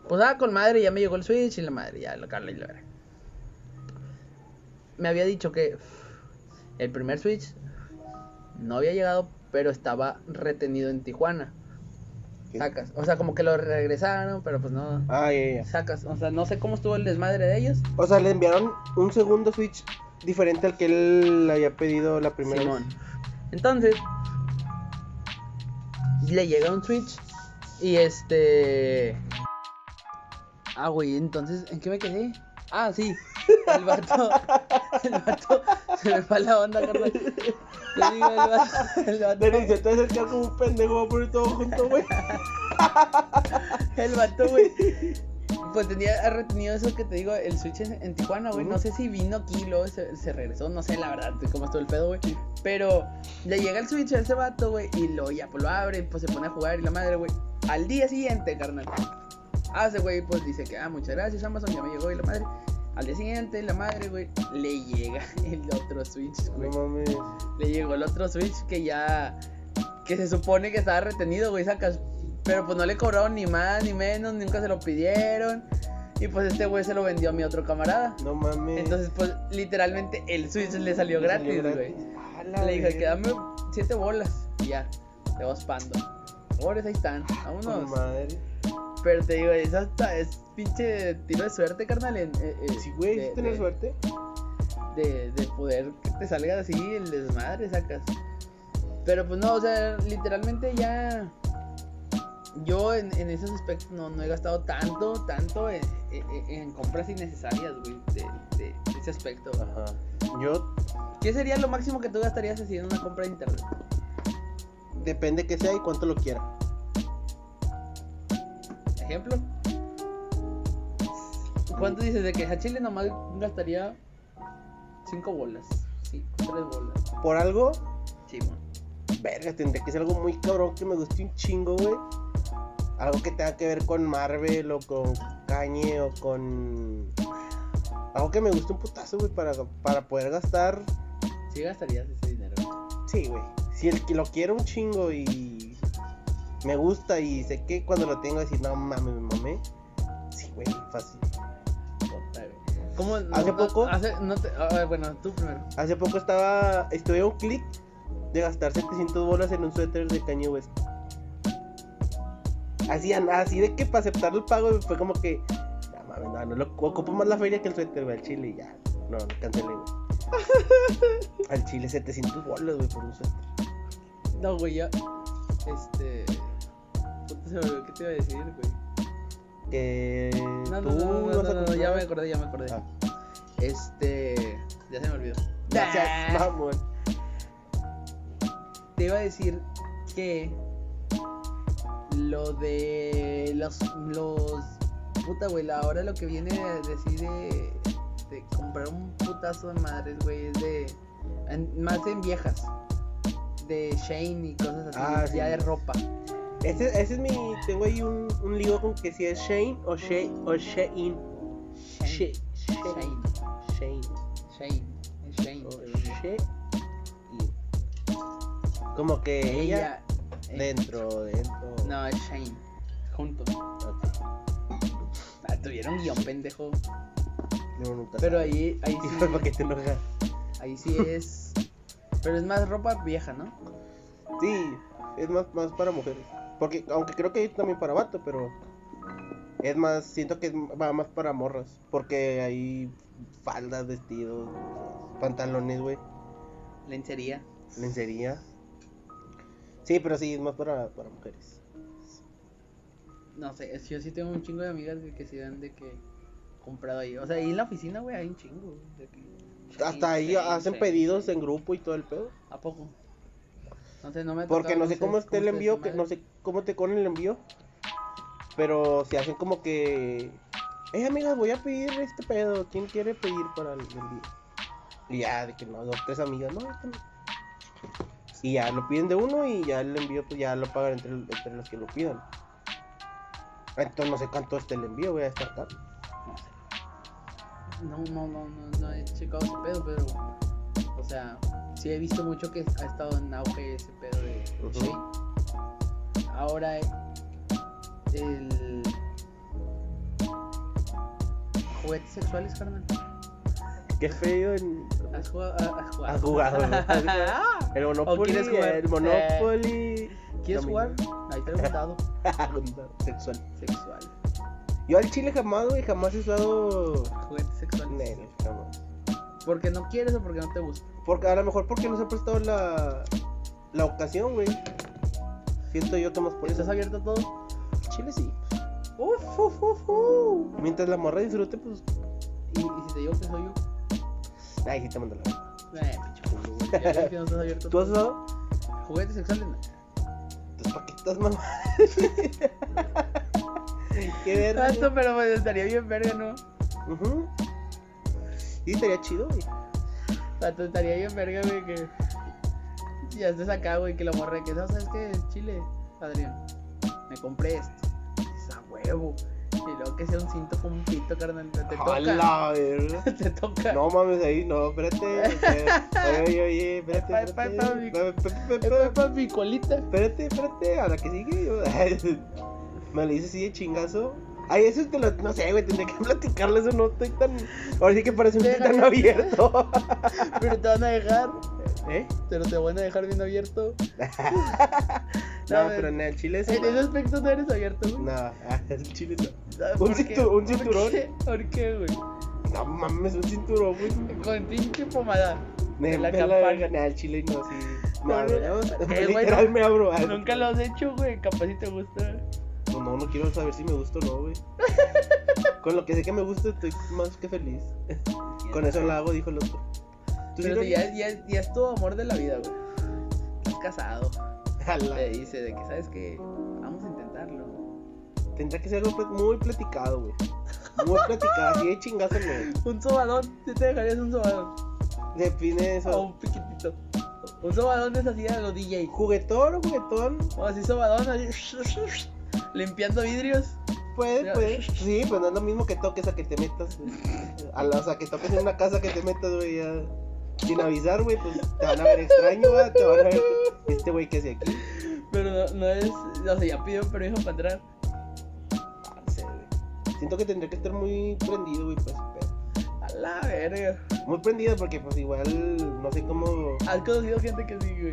Pues ah, con madre, ya me llegó el Switch y la madre, ya lo carla y la verga. Me había dicho que el primer Switch no había llegado, pero estaba retenido en Tijuana. ¿Qué? Sacas. O sea, como que lo regresaron, pero pues no. Ah, ya, ya. Sacas. O sea, no sé cómo estuvo el desmadre de ellos. O sea, le enviaron un segundo Switch diferente al que él había pedido la primera Simón. vez. Entonces, le llega un Switch y este. Ah, güey, entonces, ¿en qué me quedé? Ah, sí. El vato. El vato. Se me fue la onda, carnal. Digo, el vato. El vato, Pero se te acerca como un pendejo, va a poner todo junto, güey. el vato, güey. Pues tenía retenido eso que te digo, el Switch en, Tijuana, güey. No Ujú. sé si vino aquí luego se, se regresó. No sé, la verdad, cómo estuvo el pedo, güey. Pero le llega el Switch a ese vato, güey. Y luego ya pues lo abre, pues se pone a jugar y la madre, güey. Al día siguiente, carnal. Ah, ese güey, pues dice que, ah, muchas gracias, Amazon, ya me llegó y la madre. Al día siguiente, la madre, güey, le llega el otro Switch, güey. No mames. Le llegó el otro Switch que ya. Que se supone que estaba retenido, güey, sacas. Pero pues no le cobraron ni más ni menos, nunca se lo pidieron. Y pues este güey se lo vendió a mi otro camarada. No mames. Entonces, pues literalmente el Switch le salió Le gratis, güey. Le dije que dame siete bolas y ya, te vas pando. Pobres, ahí están, vámonos. madre. Pero te digo, es hasta, es pinche tiro de suerte, carnal. En, eh, eh, Sí, güey, de- de- suerte. de, de poder que te salga así el desmadre, sacas. Pero pues no, o sea, literalmente ya. Yo en, en esos aspectos no, no he gastado tanto, tanto en, en- en compras innecesarias, güey, de, de ese aspecto. Ajá. Yo, ¿Qué sería lo máximo que tú gastarías en una compra de internet? depende que sea y cuánto lo quiera. Ejemplo. ¿Cuánto dices de que a Chile nomás gastaría 5 bolas? Sí, 3 bolas. Por algo, Sí, mon. verga, tendría que ser algo muy cabrón que me guste un chingo, güey. Algo que tenga que ver con Marvel o con Kanye o con. Algo que me guste un putazo, güey, para, para poder gastar. Sí gastarías ese dinero. Sí, güey. Si el que lo quiero un chingo y me gusta y sé que cuando lo tengo decir, no mames, me mamé. Sí, güey, fácil. ¿Cómo? ¿Hace no- poco? hace- no te- a ver, bueno, tú primero. Hace poco estaba. Estuve a un clic de gastar 700 bolas en un suéter de Kanye West. Así, así de que para aceptar el pago fue como que. No mames, no, no lo ocupo más la feria que el suéter, güey, al chile y ya. No, no cancelé, güey. al chile 700 bolas, güey, por un suéter. No, güey, ya. Este. Puta, se me olvidó qué te iba a decir, güey. Que. No, no, tú no, no, no, no, ya me acordé, ya me acordé. Ah. Este. Ya se me olvidó. Gracias, mamón. Te iba a decir que lo de los los puta güey, ahora lo que viene a decir de, de comprar un putazo de madres, güey, es de en- más en viejas. De Shane y cosas así, Ah, ya sí. de ropa. Ese, ese es mi. Tengo ahí un, un lío con que si es Shane o Shane o. Shane. She- Shane. Shane. Shane. Shane. o pero- Shein. Como que ella, eh, dentro, dentro. No, es Shane. Juntos. Ok. Ah, tuvieron guion, pendejo. Yo nunca Pero ahí, ahí sí. ¿para qué te enojas? Ahí sí es. Pero es más ropa vieja, ¿no? Sí, es más, más para mujeres. Porque, aunque creo que hay también para vato, pero. Es más, siento que va más para morras. Porque hay faldas, vestidos, pantalones, güey. Lencería. lencería. Sí, pero sí, es más para, para mujeres. No sé, yo sí tengo un chingo de amigas que, que se han de que comprado ahí. O sea, ahí en la oficina, güey, hay un chingo. de que- Hasta ahí hacen pedidos en grupo y todo el pedo. ¿A poco? No sé, no me Porque no sé cómo esté el envío, que no sé cómo te con el envío. Pero si hacen como que. Eh, amigas, voy a pedir este pedo. ¿Quién quiere pedir para el envío? Y ya, de que no, dos, tres amigas, no, este no. Y ya lo piden de uno y ya el envío, pues ya lo pagan entre, entre los que lo pidan. Entonces no sé cuánto esté el envío, voy a estar caro. No, no, no, no, no he checado ese pedo, pero. O sea, sí he visto mucho que ha estado en auge ese pedo de. Shane. Ahora, el. Juguetes sexuales, carnal. Qué feo en. ¿Has jugado? ¿Has jugado? Has jugado, ¿no? El Monopoly. quieres jugar? El Monopoly. ¿Quieres No, jugar? Ahí traigo un dado Sexual. sexual. Yo al chile jamás, güey, jamás he usado. Juguetes sexuales. Nel, jamás. ¿Porque no quieres o porque no te gusta? Porque a lo mejor porque no se ha prestado la, la ocasión, güey. Siento yo que más por eso. ¿Estás abierto a todo? Chile sí. Uf, uf, uf, uf. Mientras la morra disfrute, pues. ¿Y, y si te digo que soy yo? Ay, sí te mando la. Eh, pinche culo, güey. No ¿Tú has usado? Juguetes sexuales no. Entonces, ¿para qué estás, mamá? qué verga. Tanto, pero pues, estaría bien verga, ¿no? Ujú. Sí, estaría chido, güey. Tanto estaría bien verga, güey, que ya estés acá, güey, que la morra que ¿sabes qué? Chile, Adrián, me compré esto. Dices, a huevo. Y luego que sea un cinto con un pito, carnal. Te, te toca. la. Te toca. No mames, ahí, no, espérate. espérate. Oye, oye, espérate. Epa, epa, epa, mi- espérate. Epa, epa, mi colita. Espérate, espérate, a la que sigue. Me lo dice así de chingazo. Ay, eso te lo. No sé, güey, tendría que platicarle eso. No estoy tan. Ahora sí que parece un Déjalo. tan abierto. Pero te van a dejar. ¿Eh? Pero te van a dejar bien abierto. No, pero en el chile es. En ese aspecto no eres abierto, güey. No, ah, el chile no. ¿Sabes Un cintu- un ¿Por cinturón. ¿Por qué, güey? No mames, un cinturón, güey. Con pinche pomada. Me la verga, nah, el chile no, sí. No, no, ¿no? eh, güey, Literal no. me abro. ah, Nunca lo has hecho, güey. Te. No, no, quiero saber si me gusta o no, güey. Con lo que sé que me gusta estoy más que feliz. Con eso lo hago, dijo el otro. ¿Tú sí Pero si ya, ya, ya es tu amor de la vida, güey. Estás casado. A la- Le dice de que, ¿sabes qué? Vamos a intentarlo. Tendrá que ser algo muy platicado, güey. Muy platicado, así de chingazo, no. Un sobadón. ¿Sí te dejarías un sobadón? Define O eso. un piquitito. Un sobadón es así a los DJ. ¿Juguetón o juguetón? O así sobadón, así. Limpiando vidrios. Puede, puede. Sí, pues no es lo mismo que toques a que te metas. A la- o sea, que toques en una casa que te metas, güey, ya. Sin avisar, güey, pues te van a ver extraño, güey. Te van a ver. Este güey que hace aquí. Pero no, no es. O sea, ya pidió permiso para entrar. Ah, No sé, güey. Siento que tendría que estar muy prendido, güey, pues. pero- A la verga. Muy prendido porque, pues, igual, no sé cómo. ¿Has conocido gente que sí, güey?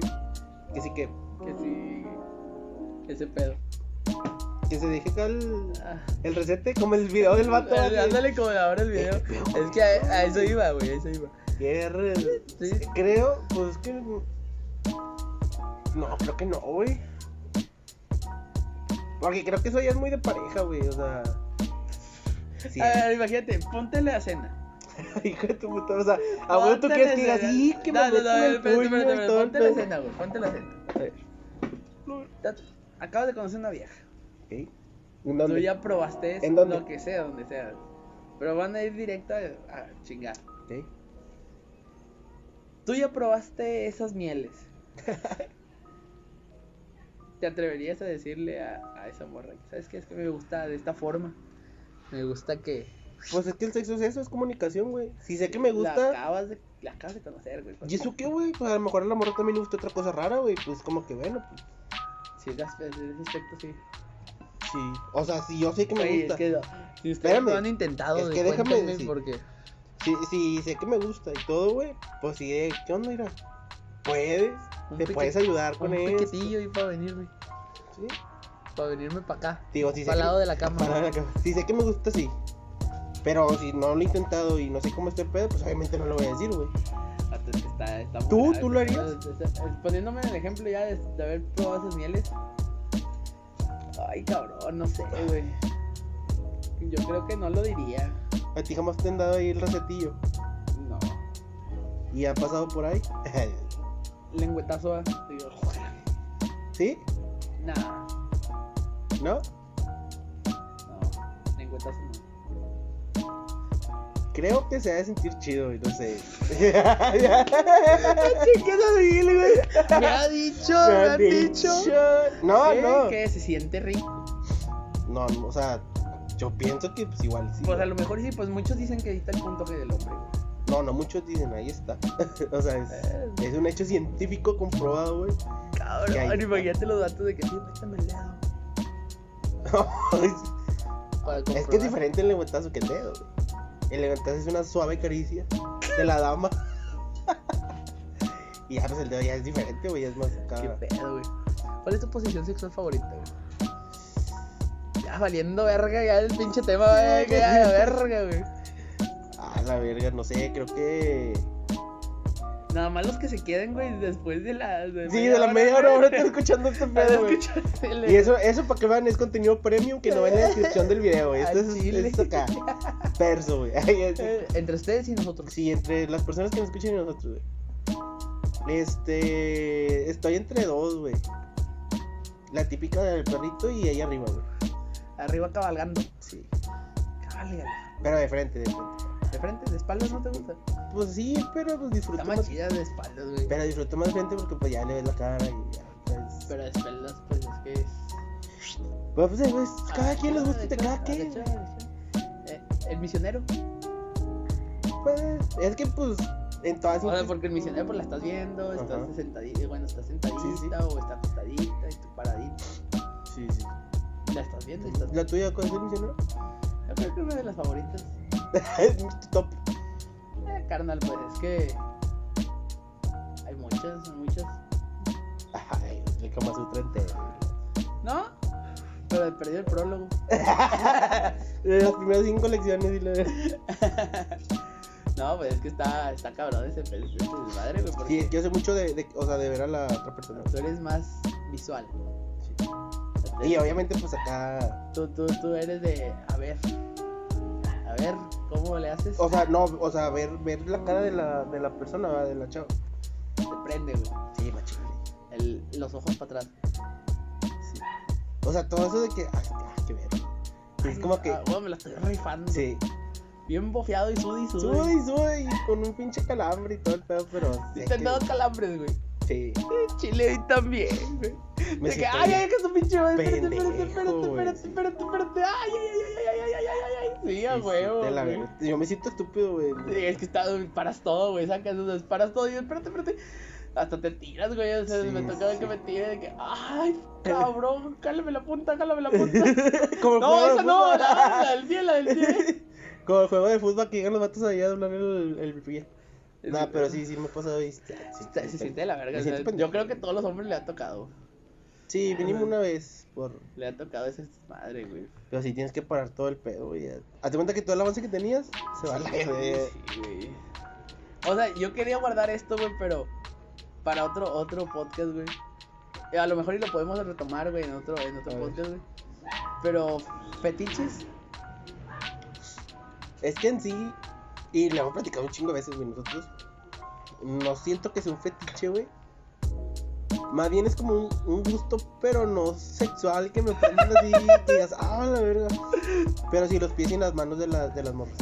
Que sí que. Que sí. Ese pedo. Que se deje acá el, Ah. el recete, como el video del vato. Eh. Ándale como ahora el video. Es que a, a eso iba, güey, a eso iba. Sí. Creo, pues que. No, creo que no, güey. Porque creo que eso ya es muy de pareja, güey. O sea. Sí. A ver, imagínate, ponte la cena. Hijo de tu puta. O sea, abuelo, tú quieres que digas, sí, que me No, no, no, espérate, espérate, ponte la cena, güey, ponte la cena. A ver, Acabas de conocer una vieja. ok. ¿En Tú ya probaste eso, ¿En dónde? lo que sea, donde sea. Pero van a ir directo a, a chingar. Ok. Tú ya probaste esas mieles. ¿Te atreverías a decirle a, a esa morra? ¿Sabes qué? Es que me gusta de esta forma. Me gusta que Pues es que el sexo es eso, es comunicación, güey. Si sé que me la gusta. acabas de, la acabas de conocer, güey. ¿Y eso qué, güey? Pues a lo mejor a la morra también le gusta otra cosa rara, güey. Pues como que bueno, pues Sí, en ese aspecto sí. sí. O sea, si yo sé que me gusta. es que si ustedes Espérame. lo han intentado, Es de que déjame decir. porque Si, si sé que me gusta y todo, güey, pues sí, eh, ¿qué onda, mira? Puedes, Un te pique- puedes ayudar con un eso. piquetillo y para venirme, Sí. para venirme para acá, Digo, si para el que- lado de la cama. para la cama. Si sé que me gusta, sí. Pero si no lo he intentado y no sé cómo está el pedo, pues obviamente no lo voy a decir, güey. Hasta es que está, está muy ¿Tú? grave, ¿Tú lo harías? Poniéndome en el ejemplo ya de, de haber probado esas mieles. Ay, cabrón, no sé, güey. Yo creo que no lo diría. A ti jamás te han dado ahí el recetillo. No. Y ha pasado por ahí. Lengüetazo, ah, digo, ¿Sí? nah, ¿No? no. Lengüetazo no. Creo que se ha de sentir chido, güey, no sé. Me ha dicho, Me me han han dicho. No, que- no. Que se siente rico. No, no, o sea, yo pienso que pues igual sí. Pues a lo mejor sí, pues muchos dicen que ahí está el punto G del hombre, güey. No, no, muchos dicen, ahí está. o sea, es, Eh, es un hecho científico comprobado, güey. Cabrón, imagínate los datos de que sí, métame el dedo. Es que es diferente el lengüetazo que el dedo, güey. El lengüetazo es una suave caricia de la dama. y ya, pues el dedo ya es diferente, güey, ya es más acá. Qué pedo, güey. ¿Cuál es tu posición sexual favorita, güey? Ya valiendo verga ya el pinche tema, güey. Que ya verga, güey. Ah, la verga, no sé, creo que. Nada más los que se queden, güey, después de la. Sí, de la media hora, ahora estoy escuchando este pedo, güey. Y eso, eso para que vean es contenido premium que no va en la descripción del video, güey. Esto es, chile. es acá. Perso, güey. Ay, es- Eh, Entre ustedes y nosotros. Sí, entre las personas que nos escuchan y nosotros, güey. Este. Estoy entre dos, güey. La típica del perrito y ahí arriba, güey. Arriba cabalgando. Sí. Cabalgale. Pero de frente, de frente. ¿De frente? ¿De espaldas no te gusta? Pues sí, pero pues disfruto Está más. chida de espaldas, güey. Pero disfruto más frente porque pues ya le ves la cara y ya. Pues, Pero de espaldas, pues es que es. Pues, pues, pues, cada Ah, quien les gusta de de cada de quien. de. Eh, el misionero. Pues, es que pues en todas O sea, sus- porque el misionero pues la estás viendo, estás sentadita, bueno, estás sentadita Sí, sí. o está acostadita y tú paradita. Sí, sí. La estás viendo y estás ¿La tuya cuál es el misionero? Yo creo que una de las favoritas. Tu top. Eh, carnal, pues es que hay muchas, muchas. Ay, el Kama Sutra entero. ¿No? Pero perdí el prólogo. De las primeras cinco lecciones y lo no, pues es que está, está cabrón ese, ese desmadre, güey, porque Sí, yo sé mucho de, de, o sea, de ver a la otra persona. tú eres más visual. Y obviamente pues acá, Tú, tú, tú eres de, a ver, a ver, ¿cómo le haces? o sea, no, o sea, ver, ver la cara de la, de la persona, de la chava. Te prende, güey. Sí, machín. El, los ojos para atrás. Sí. O sea, todo eso de que, ay, ah, qué ver. Es como que, Ah, me la estoy rifando. sí, Bien bofeado y sudi, sudi. sube y sube y con un pinche calambre y todo el pedo, pero. Sí, te han que- dado calambres, güey. Sí. Chile también, güey. Que, ay, ay, que es un pinche espérate, espérate, espérate, espérate, espérate, ay, ay, ay, ay, ay, ay, ay, ay, sí, a huevo. Yo me siento estúpido, güey. Es que está, paras todo, güey, sacas, paras todo y espérate, espérate hasta te tiras, güey. O sea, sí, me tocaba sí. que me tire de que, ay, cabrón, cálame la punta, cálame la punta. Como no, esa no, la, la, del pie, la del pie. Como el juego de fútbol que llegan los vatos allá a doblar el, el pie. Nah, pero sí, sí me ha pasado y sí, Se, se siente de la verga. O sea, yo creo que a todos los hombres le ha tocado. Sí, vinimos una vez por... Le ha tocado esa madre, güey. Pero sí tienes que parar todo el pedo, güey. Hazte cuenta que todo el avance que tenías se va a la verga. Sí, güey. O sea, yo quería guardar esto, güey, pero para otro otro podcast, güey. Eh, A lo mejor y lo podemos retomar, güey, en otro, en otro A podcast, güey. Pero, fetiches. Es que en sí, y le hemos platicado un chingo de veces, güey, nosotros. No siento que sea un fetiche, güey. Más bien es como un, un gusto, pero no sexual, que me prendan así, que digas, ah, la verga. Pero sí, los pies y las manos de, las de las morras.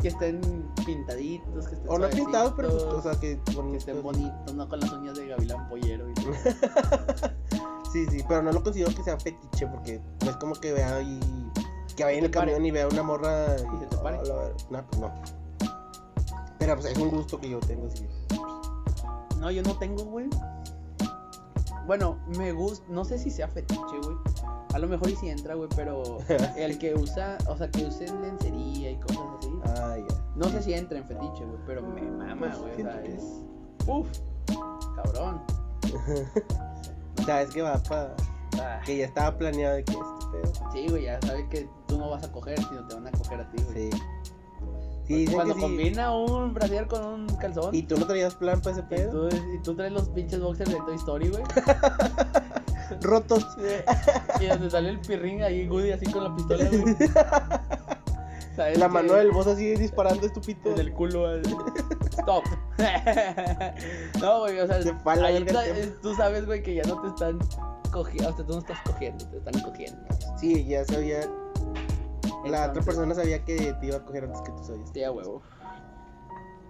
Que estén pintaditos, que estén O no pintados, pero, pues, o sea, que que estén bonitos, no con las uñas de gavilán pollero. Y todo. Sí, sí, pero no lo considero que sea fetiche, porque no es como que vea y. Que vaya en el camión y vea una morra y. Y se te pare. No, pues no. Pero pues es un gusto que yo tengo, sí. No, yo no tengo, güey. Bueno, me gusta, no sé si sea fetiche, güey. A lo mejor y si entra, güey, pero el que usa, o sea, que usen lencería y cosas así. Ah, ya. No sé si entra en fetiche, güey, pero me mama, Pues, güey. O sea, es. Uf, cabrón. Sabes que va para. Ah, Que ya estaba planeado de que este pedo. sí, güey, ya sabes que tú no vas a coger, sino te van a coger a ti, güey. Sí. Sí, Cuando sí. combina un brasier con un calzón. ¿Y tú no traías plan para ese y pedo? tú, y tú traes los pinches boxers de Toy Story, güey. Rotos. y donde sale el pirrín ahí, Goody, así con la pistola, güey. ¿Sabes La mano del boss así disparando estupito. Desde el culo al... Stop. no, güey, o sea, Se fue a la ahí el tiempo. tú sabes, güey, que ya no te están cogiendo, o sea, tú no estás cogiendo, te están cogiendo. Sí, ya sabía. La otra persona sabía que te iba a coger antes que tú sabías. Sí, a huevo.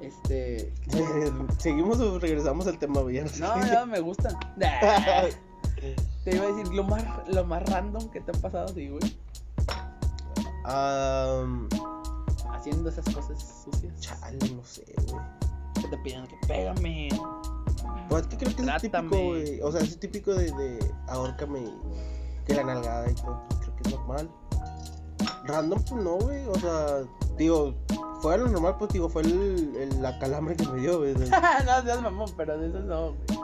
Este... ¿Seguimos o regresamos al tema? Ya sé. No, me gusta. Te iba a decir lo más, lo más random que te ha pasado, sí, güey. Am, Haciendo esas cosas sucias. chale, no sé, güey. Que te piden que pégame. Pues es que creo que es típico, güey. O sea, es típico de, de ahórcame que la nalgada y todo. Creo que es normal. Random, pues no, güey. O sea, digo, fue lo normal, pues digo, fue el, el- la calambre que me dio, güey. no, seas mamón, pero de eso no, güey.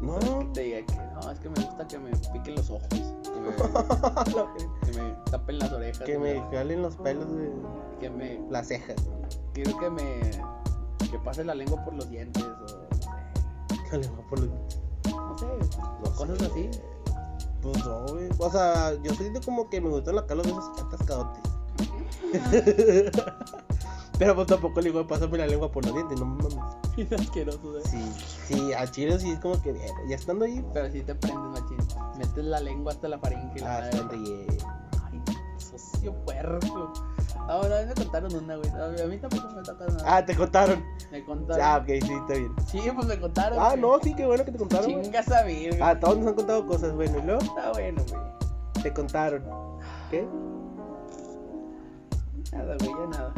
No, Que te diga que no, es que me gusta que me piquen los ojos. Que me, que me tapen las orejas. que me güey, jalen los pelos de Que me. las cejas. Quiero que me. Que pase la lengua por los dientes o. Que le va por los- No sé. no Cosas sé. así. Pues no, güey. O sea, yo siento como que me gustan la calos de esos atascadotes. Pero pues tampoco le digo, pásame la lengua por los dientes, no mames. Bien asqueroso, güey. Sí, sí, a Chile sí es como que, eh, ya estando ahí, Pero si te prendes, machín. Metes la lengua hasta la faringe y la ah, ahí. Ay, socio puerco. Ah, a mí me contaron una, güey. A mí tampoco me toca nada. Ah, te contaron. Me contaron. Ah, ok, sí, está bien. Sí, pues me contaron. Ah, güey. no, sí, qué bueno que te contaron. güey. Chingas a ver, güey. Ah, todos nos han contado cosas, bueno, y luego. Está bueno, güey. te contaron. ¿Qué? Nada, güey, ya nada.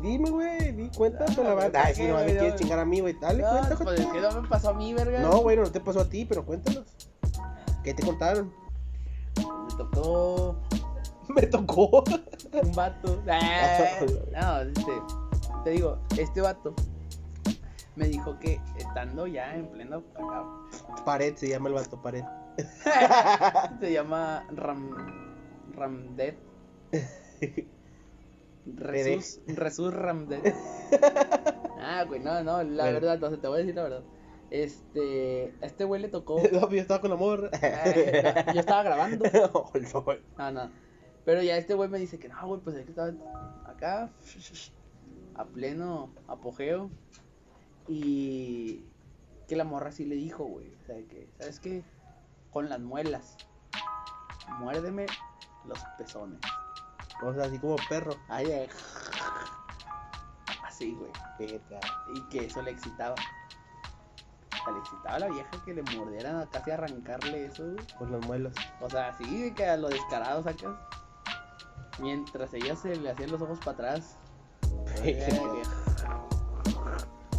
Dime, güey, di cuenta la banda. Ay, si no me ¿qué, quieres güey? chingar a mí, güey. Dale, No, cuenta, pues es que no me pasó a mí, verga. No, bueno, no te pasó a ti, pero cuéntanos. ¿Qué te contaron? Me tocó Me tocó. un vato. Ah, no, este, te digo, este vato me dijo que estando ya en pleno Pared se llama el vato, pared. se llama Ram Ramdet. Resus, Resus Ramdet. Ah, güey, no, no, la verdad, no te voy a decir la verdad. Este, a este güey le tocó. No, yo estaba con amor. Eh, no, yo estaba grabando. No. No, no. Pero ya este güey me dice que no, güey, pues es que estaba acá a pleno apogeo. Y que la morra sí le dijo, güey. O sea, que, ¿sabes qué? Con las muelas. Muérdeme los pezones. O sea, así como perro. Ay, ay. Así, güey. Y que eso le excitaba. O sea, le excitaba a la vieja que le mordieran a casi arrancarle eso, güey. Con las muelas. O sea, sí, que a lo descarado sacas. Mientras ella se le hacían los ojos para atrás.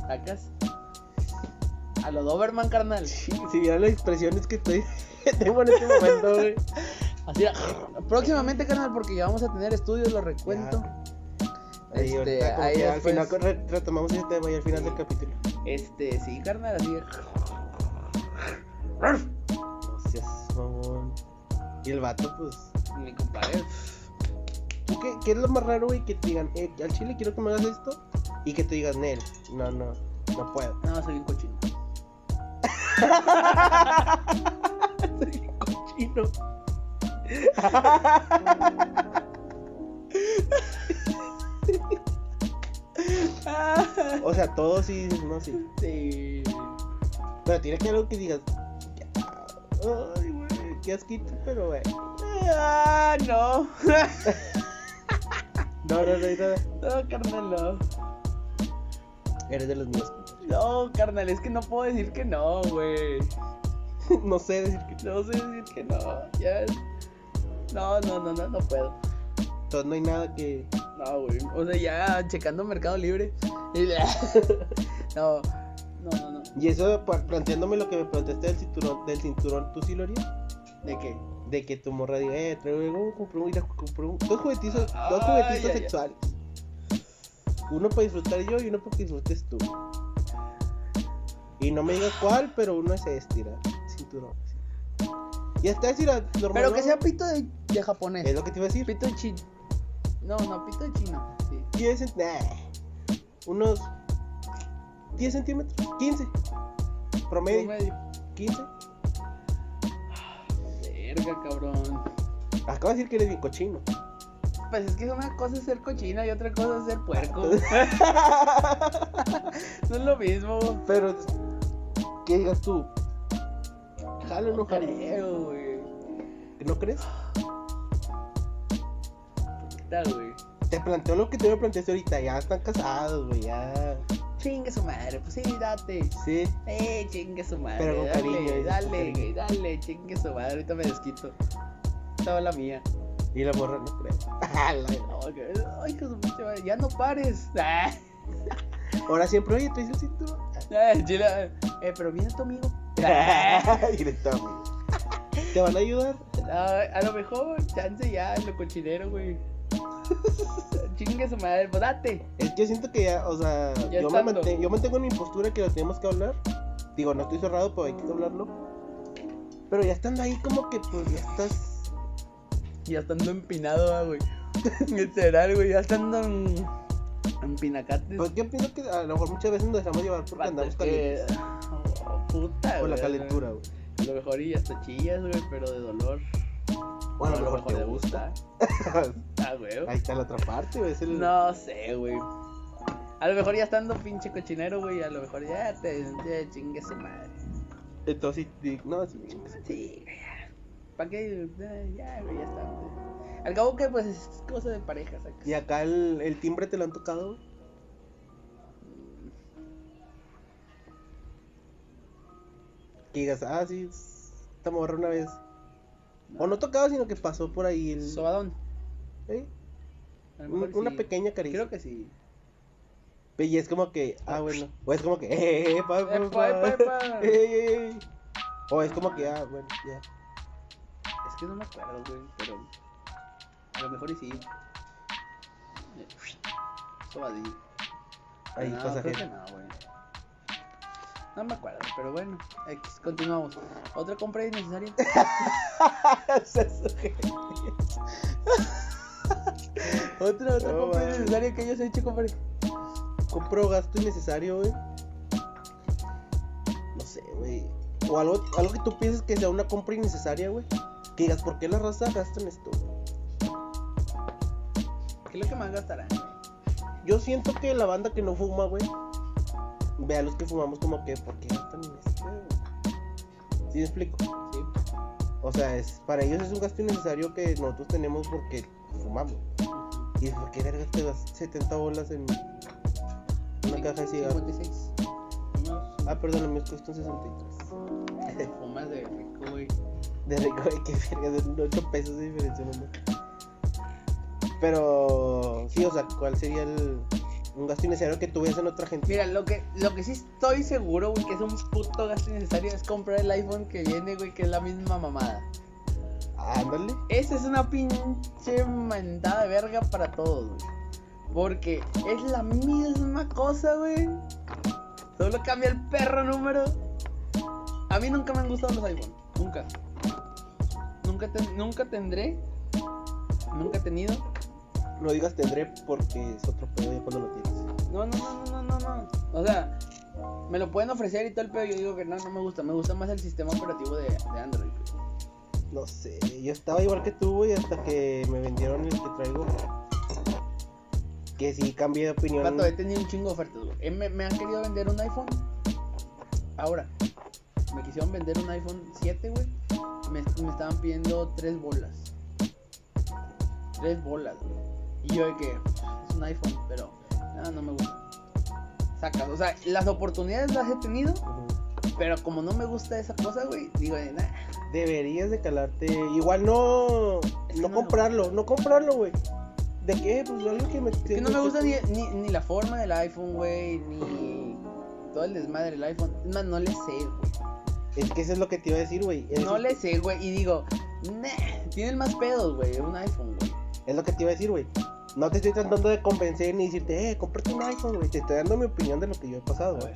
Sacas. A lo Doberman, carnal. Sí, si vieran las expresiones que estoy tengo en este momento, güey. Así, próximamente, carnal, porque ya vamos a tener estudios, lo recuento. Este, ahí al final re- retomamos ese tema y al final del capítulo. Este, sí, carnal, así. seas mamón. Y el vato, pues. Mi compadre. ¿Tú qué, qué es lo más raro, güey? Que te digan, eh, al chile quiero que me hagas esto. Y que te digas, Nel, no, no, no puedo. No, soy un cochino. Soy un cochino. O sea, todos sí, no, sí. Sí. Pero tiene que algo que digas, ay, güey, qué asquito, pero, güey. Ah, no. No, no, no, nada. No, carnal, no. Eres de los míos. No, carnal, es que no puedo decir que no, güey. no sé decir que No sé decir que no. Ya. No, no, no, no, no puedo. Entonces no hay nada que. No, güey. O sea, ya checando Mercado Libre. No, no, no, no. Y eso, planteándome lo que me planteaste del cinturón, del cinturón, ¿tú sí lo harías? ¿De qué? De que tu morra diga, eh, traigo, compré un, compré un- dos juguetitos, dos Ay, juguetitos ay, ay. sexuales. Uno para disfrutar yo y uno para que disfrutes tú. Y no me digas cuál, pero uno es este, cinturón. Y hasta decir, normal. Pero que sea pito de, de japonés. Es lo que te iba a decir. Pito de chino. No, no, pito de chino. Sí. 10 cent- nah, unos 10 centímetros, 15. Promedio, Promedio. 15. Verga, cabrón. Acabo de decir que eres bien cochino. Pues es que una cosa es ser cochino y otra cosa es ser puerco. no es lo mismo. Pero, ¿qué digas tú? Jalo no No jalo. creo, güey. ¿No crees? Puta, güey. Te planteo lo que te me planteaste ahorita. Ya están casados, güey. Ya. Chingue su madre, pues sí, date. Sí. Eh, chingue su madre. Pero con dale, cariño, dices, dale, cariño. dale, chingue su madre. Ahorita me desquito. Estaba la mía. Y la morra no. No, que- Ay, que su madre, ya no pares. Ah, Ahora siempre, oye, te hice el cinturón. ah, chila, eh, pero viene tu amigo. está, güey. ¿Te van a ayudar? Ah, a lo mejor, chance ya, lo cochinero, güey. Chingue su madre, pues date. Es que yo siento que ya, o sea, Ya yo, me mantengo, yo mantengo en mi postura que lo tenemos que hablar. Digo, no estoy cerrado, pero hay que hablarlo. Pero ya estando ahí, como que pues ya estás. Ya estando empinado, ah, güey. Literal, güey, ya estando en, en pinacates. Pues yo pienso que a lo mejor muchas veces nos dejamos llevar porque andamos que- calientes. Oh, puta, Por la calentura, güey. A lo mejor y hasta chillas, güey, pero de dolor. Bueno, a lo mejor te gusta. Ah, güey. Ahí está la otra parte, güey. el- No sé, güey. A lo mejor ya estando pinche cochinero, güey, a lo mejor ya te ya chingue su madre. Entonces, no, sí. Sí, güey. ¿Para qué? Eh, Ya, güey, ya está. güey. Al cabo que, pues, es cosa de pareja, ¿sacas? Y acá el, el timbre te lo han tocado, güey. Que digas, ah, sí, esta morra una vez. O no tocado, sino que pasó por ahí el. Sobadón. ¿eh? Un- Una sí. pequeña caricia. Creo que sí. Y es como que, ah, bueno. O es como que, eh, eh, pa, pa, pa. O es como que, ah, bueno, ya. Es que no me acuerdo, güey, pero a lo mejor y sí. Sobadillo. Ahí, no, pasajero. creo que no. No me acuerdo, pero bueno, X, continuamos. ¿Otra compra innecesaria? otra, otra compra innecesaria que hayas hecho, compadre. Compro gasto innecesario, güey. No sé, güey. O algo, algo que tú pienses que sea una compra innecesaria, güey. Que digas, ¿por qué la raza gasta en esto? güey? ¿Qué es lo que más gastarán? Yo siento que la banda que no fuma, güey. Ve a los que fumamos como que, ¿por qué esto, güey? ¿Sí me explico? Sí. O sea, es, para ellos es un gasto innecesario que nosotros tenemos porque fumamos. Y es porque vergas te das 70 bolas en una caja de cigarros. 56. Unos Ah, perdón, los míos cuestan 63. fumas de rico, güey. De rico, güey, que verga, de 8 pesos de diferencia, no Pero, sí, o sea, ¿cuál sería el, un gasto innecesario que tú ves en otra gente? Mira, lo que, lo que sí estoy seguro, güey, que es un puto gasto innecesario es comprar el iPhone que viene, güey, que es la misma mamada. Ándale. Esa es una pinche mentada de verga para todos, güey. Porque es la misma cosa, güey. Solo cambia el perro número. A mí nunca me han gustado los iPhone. Nunca. Nunca, ten- nunca tendré. Nunca he tenido. No digas tendré porque es otro pedo ya cuando lo tienes. No, no, no, no, no, no. O sea, me lo pueden ofrecer y todo el pedo. Yo digo que no, no me gusta. Me gusta más el sistema operativo de, de Android. No sé, yo estaba igual que tú, güey, hasta que me vendieron el que traigo. Que sí cambié de opinión. Vato, he tenido un chingo de ofertas, güey. Me, me han querido vender un iPhone. Ahora, me quisieron vender un iPhone 7, güey. Me, me estaban pidiendo 3 bolas. 3 bolas, güey. Y yo de que es un iPhone, pero no, no me gusta. Sacas, o sea, las oportunidades las he tenido, pero como no me gusta esa cosa, güey, digo, de, nah, Deberías de calarte. Igual no. No comprarlo, no comprarlo, güey. ¿De qué? Pues algo que me. Es que no me gusta ni, ni, ni la forma del iPhone, güey, ni todo el desmadre del iPhone. Es más, no le sé, güey. Es que eso es lo que te iba a decir, güey. Es, No le sé, güey. Y digo, nah, tienen más pedos, güey. Un iPhone, güey. es lo que te iba a decir, güey. No te estoy tratando de convencer ni decirte, eh, cómprate un iPhone, güey. Te estoy dando mi opinión de lo que yo he pasado, güey.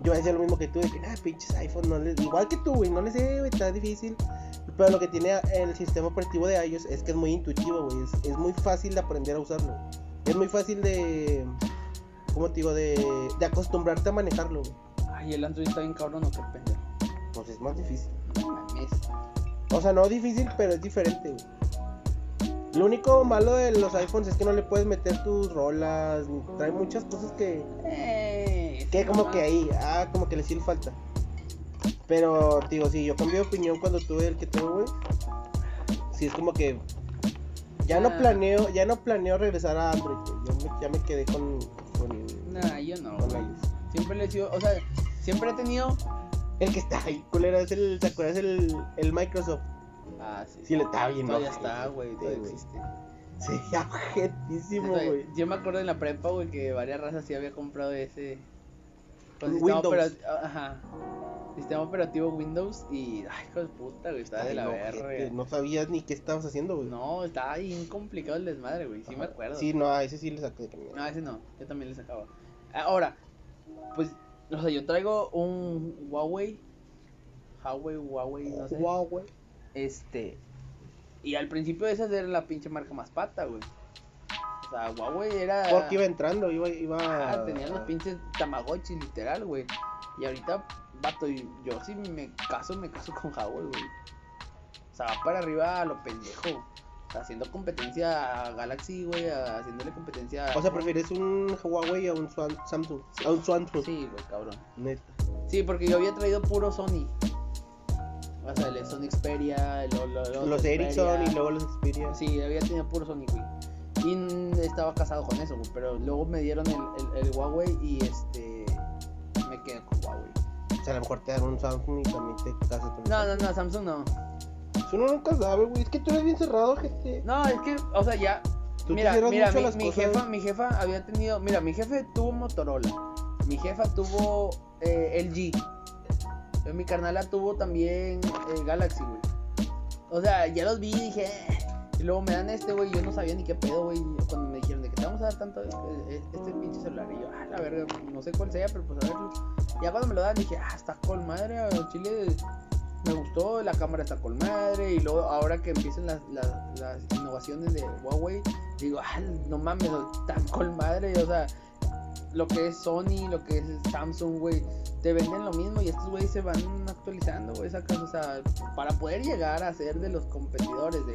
Yo decía lo mismo que tú, de que, ah, pinches iPhone, no les... igual que tú, güey, no les sé, güey, está difícil. Pero lo que tiene el sistema operativo de iOS es que es muy intuitivo, güey. Es, es muy fácil de aprender a usarlo. Es muy fácil de. ¿Cómo te digo? De, de acostumbrarte a manejarlo, güey. Ay, el Android está bien cabrón, o qué pendejo. Pues es más difícil. No mames. O sea, no difícil, pero es diferente, güey. Lo único malo de los iPhones es que no le puedes meter tus rolas. Trae muchas cosas que. Eh, Que como que ahí, ah, como que le sí falta. Pero, digo, sí, yo cambié de opinión cuando tuve el que tengo, güey. Sí, es como que. Ya no Ah. planeo, ya no planeo regresar a Android. Yo me- ya me quedé con. con Nah, yo no, con güey. iOS. Siempre le he sido, o sea, siempre he tenido. El que está ahí, culero, es el. ¿Te acuerdas el, el Microsoft? Ah, sí. Sí, le está bien, Todavía está, güey. Todavía existe. Sí, objetísimo, güey. Yo me acuerdo en la prepa, güey, que varias razas sí había comprado ese. Un sistema operativo. Ajá. Sistema operativo Windows y. Ay, hijo de puta, güey. Estaba de la verga. no sabías ni qué estabas haciendo, güey. No, estaba bien complicado el desmadre, güey. Sí me acuerdo. Sí, no, a ese sí le saqué. No, ese no. Yo también le sacaba. Ahora, pues, o sea, yo traigo un Huawei. Huawei, Huawei, no sé. Güey. Este. Y al principio esa era la pinche marca más pata, güey. O sea, Huawei era. Porque iba entrando, iba. iba... Ah, tenían los pinches Tamagotchi, literal, güey. Y ahorita, vato, yo si me caso, me caso con Huawei, güey. O sea, va para arriba a lo pendejo. O sea, haciendo competencia a Galaxy, güey, a- haciéndole competencia a... O sea, prefieres un Huawei a un Swan- Samsung. A un Samsung. Sí, güey, cabrón. Neta. Sí, porque yo había traído puro Sony. O sea, el Sony Xperia, el, lo- lo- Los Xperia. Ericsson y luego los Xperia. Sí, había tenido puro Sony, güey. Y estaba casado con eso, güey. Pero luego me dieron el, el, el Huawei y este. Me quedé con Huawei. O sea, a lo mejor te dan un Samsung y también te casas con No, no, no, Samsung no. Uno nunca sabe, güey. Es que tú eres bien cerrado, gente. No, es que, o sea, ya. Tú mira, mira, mi, las mi cosas. jefa, mi jefa había tenido. Mira, mi jefe tuvo Motorola. Mi jefa tuvo eh, LG. Eh, Mi carnala tuvo también eh, Galaxy, güey. O sea, ya los vi y dije. "Eh". Y luego me dan este, güey. Yo no sabía ni qué pedo, güey. Cuando me dijeron de que te vamos a dar tanto eh, este pinche celular. Y yo, ah, la verga, no sé cuál sea, pero pues a verlo. Ya cuando me lo dan dije, ah, está con madre. Chile me gustó, la cámara está con madre. Y luego ahora que empiezan las, las, innovaciones de Huawei, digo, ah, no mames, están con madre. O sea, lo que es Sony, lo que es Samsung, güey, te venden lo mismo y estos güeyes se van actualizando, güey, sacas, o sea, para poder llegar a ser de los competidores de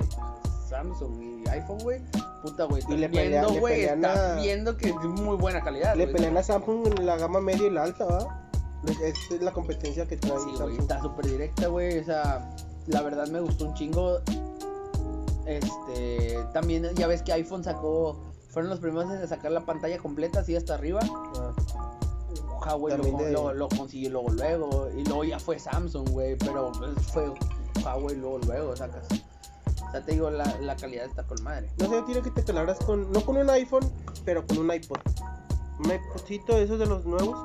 Samsung y iPhone, güey, puta, güey, Y le estás pelean- viendo, güey, estás a- viendo que es muy buena calidad, Le pelean a Samsung en la gama media y la alta, ¿va? Esta es la competencia que trae Sí, güey, está súper directa, güey. O sea, la verdad me gustó un chingo. Este, también ya ves que iPhone sacó, fueron los primeros en sacar la pantalla completa así hasta arriba. Ah, Huawei lo, de- lo- lo consiguió luego, luego. Y luego ya fue Samsung, güey. Pero pues, fue Huawei luego, luego, sacas. O sea, te digo, la, la calidad está con madre. No sé, tiene que te calaras con. No con un iPhone, pero con un iPod. Un iPodcito, esos de los nuevos.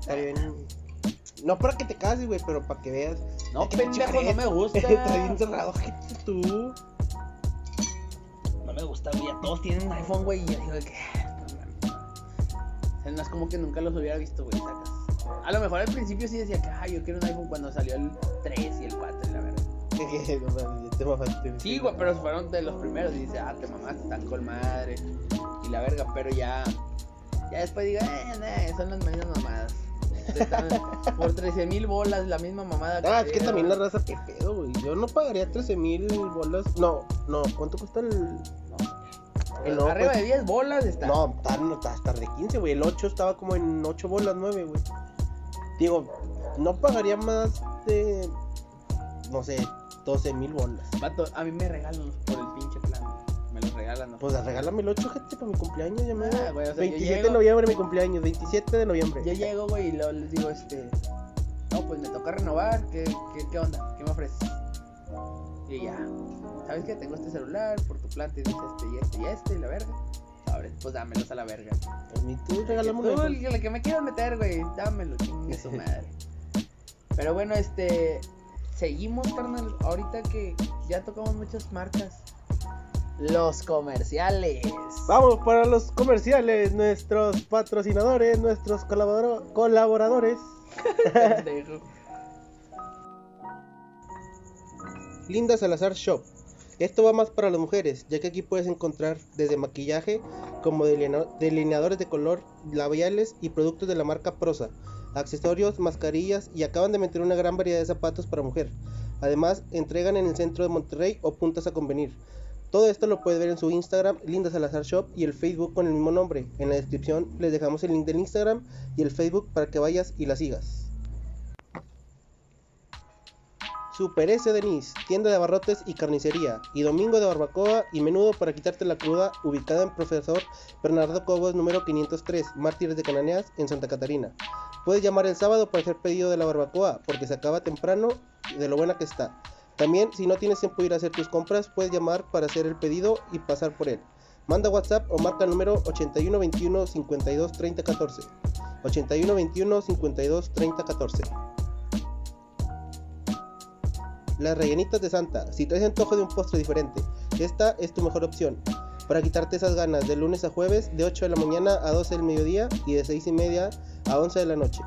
Está bien. No para que te cases, güey, pero para que veas. No, pendejo, no me gusta. Está bien cerrado, gente, tú. No me gusta, güey. Ya todos tienen un iPhone, güey. Y yo digo de que. no mames. O sea, no es como que nunca los hubiera visto, güey. Sacas. A lo mejor al principio sí decía que, ah, yo quiero un iPhone cuando salió el 3 y el 4 y la verdad. no Sí, güey, pero fueron de los primeros. Y dice, ah, te mamaste, están con madre. Y la verga, pero ya. Ya después digo, eh, nah, son las mismas mamadas. Están por 13 mil bolas, la misma mamada. Ah, es que también la raza, qué pedo, güey. Yo no pagaría 13 mil bolas. No, no, ¿cuánto cuesta el.? El nuevo, Arriba de 10 bolas está. No, hasta de 15, güey. El 8 estaba como en 8 bolas, 9, güey. Digo, no pagaría más de. No sé, 12 mil bolas. Vato, a mí me regalan por el pinche plan. Me los regalan. ¿no? Pues regálame el 8, gente, para mi cumpleaños. Ya me... Ah, güey, o sea, yo 27 de llego- noviembre, mi cumpleaños. 27 de noviembre. Yo llego, güey, y luego les digo, este. No, pues me toca renovar. ¿Qué, qué, qué onda? ¿Qué me ofreces? Y ya. ¿Sabes qué? Tengo este celular. Por tu plan te dice este y este y este y la verga. Ahora, pues dámelos a la verga. A mí tú regálame Tú, el, que me quieras meter, güey, dámelo, chingue su madre. Pero bueno, este. Seguimos, carnal. Ahorita que ya tocamos muchas marcas. Los comerciales. Vamos para los comerciales, nuestros patrocinadores, nuestros colaboradores. Linda Salazar Shop. Esto va más para las mujeres, ya que aquí puedes encontrar desde maquillaje como delinea- delineadores de color, labiales y productos de la marca Prosa, accesorios, mascarillas y acaban de meter una gran variedad de zapatos para mujer. Además, entregan en el centro de Monterrey o puntas a convenir. Todo esto lo puedes ver en su Instagram, Linda Salazar Shop, y el Facebook con el mismo nombre. En la descripción les dejamos el link del Instagram y el Facebook para que vayas y la sigas. Super S Denis, tienda de abarrotes y carnicería, y domingo de barbacoa y menudo para quitarte la cruda, ubicada en Profesor Bernardo Cobos número 503, Mártires de Cananeas, en Santa Catarina. Puedes llamar el sábado para hacer pedido de la barbacoa, porque se acaba temprano de lo buena que está. También, si no tienes tiempo de ir a hacer tus compras, puedes llamar para hacer el pedido y pasar por él. Manda WhatsApp o marca el número 8121 52 30 14. 8121 52 30 14. Las rellenitas de Santa. Si traes antojo de un postre diferente, esta es tu mejor opción. Para quitarte esas ganas de lunes a jueves, de 8 de la mañana a 12 del mediodía y de 6 y media a 11 de la noche.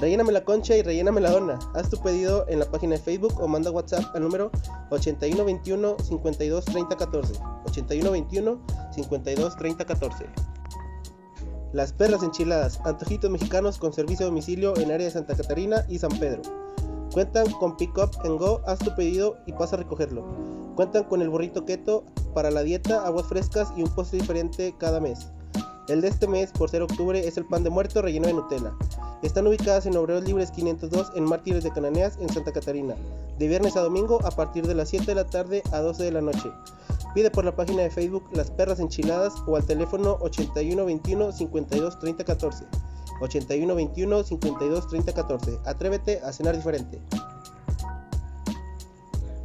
Relléname la concha y relléname la dona. Haz tu pedido en la página de Facebook o manda WhatsApp al número 8121 52 30 14. 8121 52 30 14. Las perras enchiladas, antojitos mexicanos con servicio a domicilio en área de Santa Catarina y San Pedro. Cuentan con Pick Up and Go, haz tu pedido y pasa a recogerlo. Cuentan con el burrito keto para la dieta, aguas frescas y un postre diferente cada mes. El de este mes, por ser octubre, es el pan de muerto relleno de Nutella. Están ubicadas en Obreros Libres 502 en Mártires de Cananeas, en Santa Catarina. De viernes a domingo a partir de las 7 de la tarde a 12 de la noche. Pide por la página de Facebook Las Perras Enchiladas o al teléfono 8121 52 30 14. 8121 52 30 14. Atrévete a cenar diferente.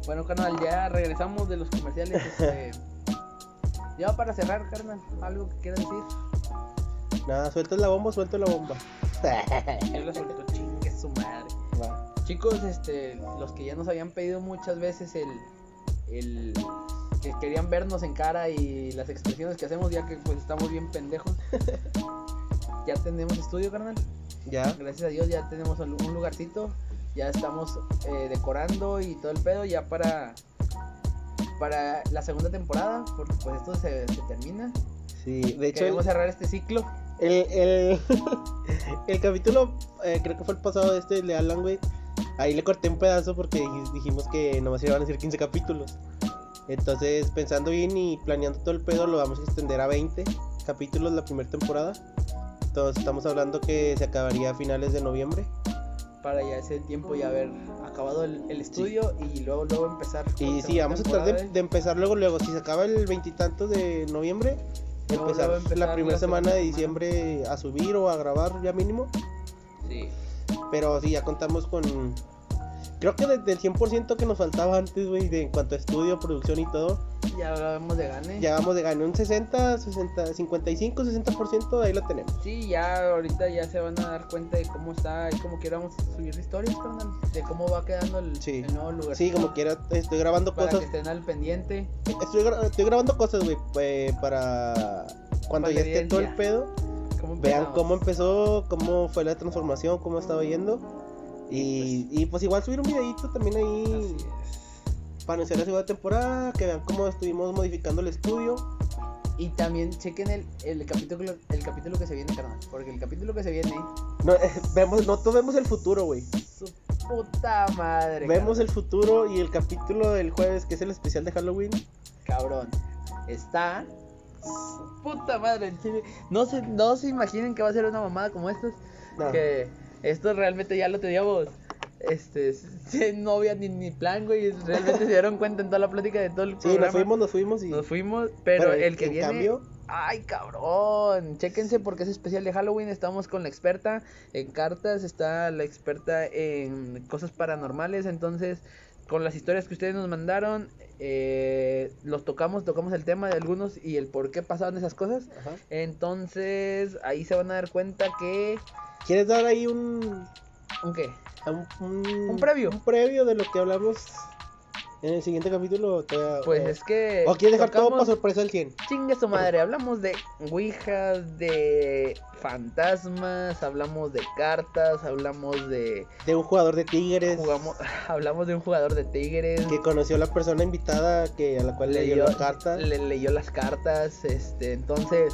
Bueno, carnal, ya regresamos de los comerciales. Este... ya para cerrar, carnal, algo que quieras decir. Nada, sueltas la bomba, suelto la bomba. Yo la suelto, chingue su madre. Va. Chicos, este, los que ya nos habían pedido muchas veces el, el que querían vernos en cara y las expresiones que hacemos ya que pues estamos bien pendejos. ya tenemos estudio, carnal. Ya. Gracias a Dios ya tenemos un lugarcito. Ya estamos eh, decorando y todo el pedo ya para para la segunda temporada, porque pues esto se, se termina. Sí, de hecho, Queremos cerrar este ciclo. el, el, el capítulo, eh, creo que fue el pasado de este, de Alan, güey. Ahí le corté un pedazo porque dij- dijimos que nomás iban a ser 15 capítulos. Entonces, pensando bien y planeando todo el pedo, lo vamos a extender a 20 capítulos la primera temporada. Entonces, estamos hablando que se acabaría a finales de noviembre. para ya ese tiempo ya haber acabado el, el estudio y luego luego empezar Y sí, vamos a tratar de, de empezar luego, luego. Si se acaba el veintitantos de noviembre, empezar, la primera semana de diciembre a subir o a grabar ya mínimo. sí Pero sí, ya contamos con. Creo que desde el 100% que nos faltaba antes, güey, de en cuanto a estudio, producción y todo, ya hablamos de gane ya vamos de ganar un 60, 60, 55, 60%, ahí lo tenemos. sí ya ahorita ya se van a dar cuenta de cómo está y como queramos subir historias carnal de cómo va quedando el, Sí. el nuevo lugar Sí, como quiera, estoy grabando para cosas. que estén al pendiente Estoy, gra- estoy grabando cosas, güey, eh, para cuando Para ya esté todo el pedo. ¿Cómo Vean cómo empezó, cómo fue la transformación, cómo estaba yendo. Y, y pues igual subir un videito también ahí para anunciar la segunda temporada, que vean cómo estuvimos modificando el estudio. y también chequen el, el capítulo el capítulo que se viene carnal porque el capítulo que se viene No, eh, vemos, nosotros vemos el futuro, güey. su puta madre Vemos el futuro y el capítulo del jueves, que es el especial de Halloween. cabrón. Está. su Puta madre, en chile. No se, no se imaginen que va a ser una mamada como estas. No. Que esto realmente ya lo teníamos. Este, sin novia ni, ni plan, güey. Realmente se dieron cuenta en toda la plática de todo el Sí, programa. nos fuimos, nos fuimos y. Nos fuimos, pero, el que en viene. cambio, Ay, cabrón. Chéquense porque es especial de Halloween. Estamos con la experta en cartas. Está la experta en cosas paranormales. Entonces, con las historias que ustedes nos mandaron, eh, los tocamos, tocamos el tema de algunos y el por qué pasaban esas cosas. ajá. Entonces, ahí se van a dar cuenta que. ¿Quieres dar ahí un, ¿Un qué? un, un, Un previo. Un previo de lo que hablamos en el siguiente capítulo. Te- Pues o- es que. ¿O quieres dejar todo para sorpresa al 100? Chingue su madre, hablamos de ouijas, de fantasmas, hablamos de cartas, hablamos de De un jugador de Tigres jugamos, hablamos de un jugador de Tigres, que conoció a la persona invitada que a la cual le dio la carta. le leyó las cartas, este, entonces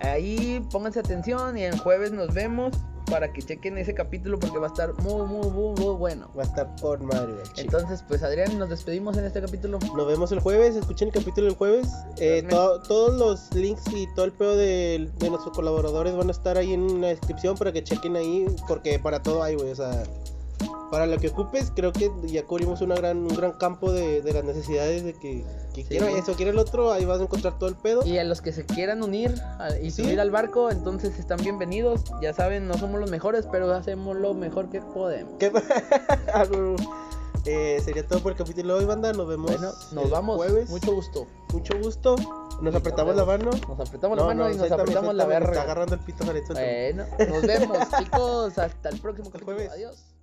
ahí pónganse atención y el jueves nos vemos para que chequen ese capítulo porque va a estar muy muy muy muy bueno. Va a estar por madre, chido. Entonces, pues Adrián, nos despedimos en este capítulo. Nos vemos el jueves, escuchen el capítulo del jueves. Eh, to- todos los links y todo el pedo de, de nuestros colaboradores van a estar ahí en la descripción para que chequen ahí, porque para todo hay, güey. O sea, para lo que ocupes, creo que ya cubrimos una gran, un gran campo de, de las necesidades de que, que Sí. quiera eso, quiera el otro, ahí vas a encontrar todo el pedo. Y a los que se quieran unir a- y Sí. subir al barco, entonces están bienvenidos. Ya saben, no somos los mejores, pero hacemos lo mejor que podemos. ¿Qué- Algo- eh, sería todo por el capítulo de hoy, banda. Nos vemos. Bueno, nos el vamos. Jueves. Mucho gusto. Mucho gusto. Nos apretamos nos la mano. Nos apretamos No, la mano no, y nos apretamos la Está verga. agarrando el pito. Bueno, nos vemos, chicos. Hasta el próximo capítulo. jueves. Adiós.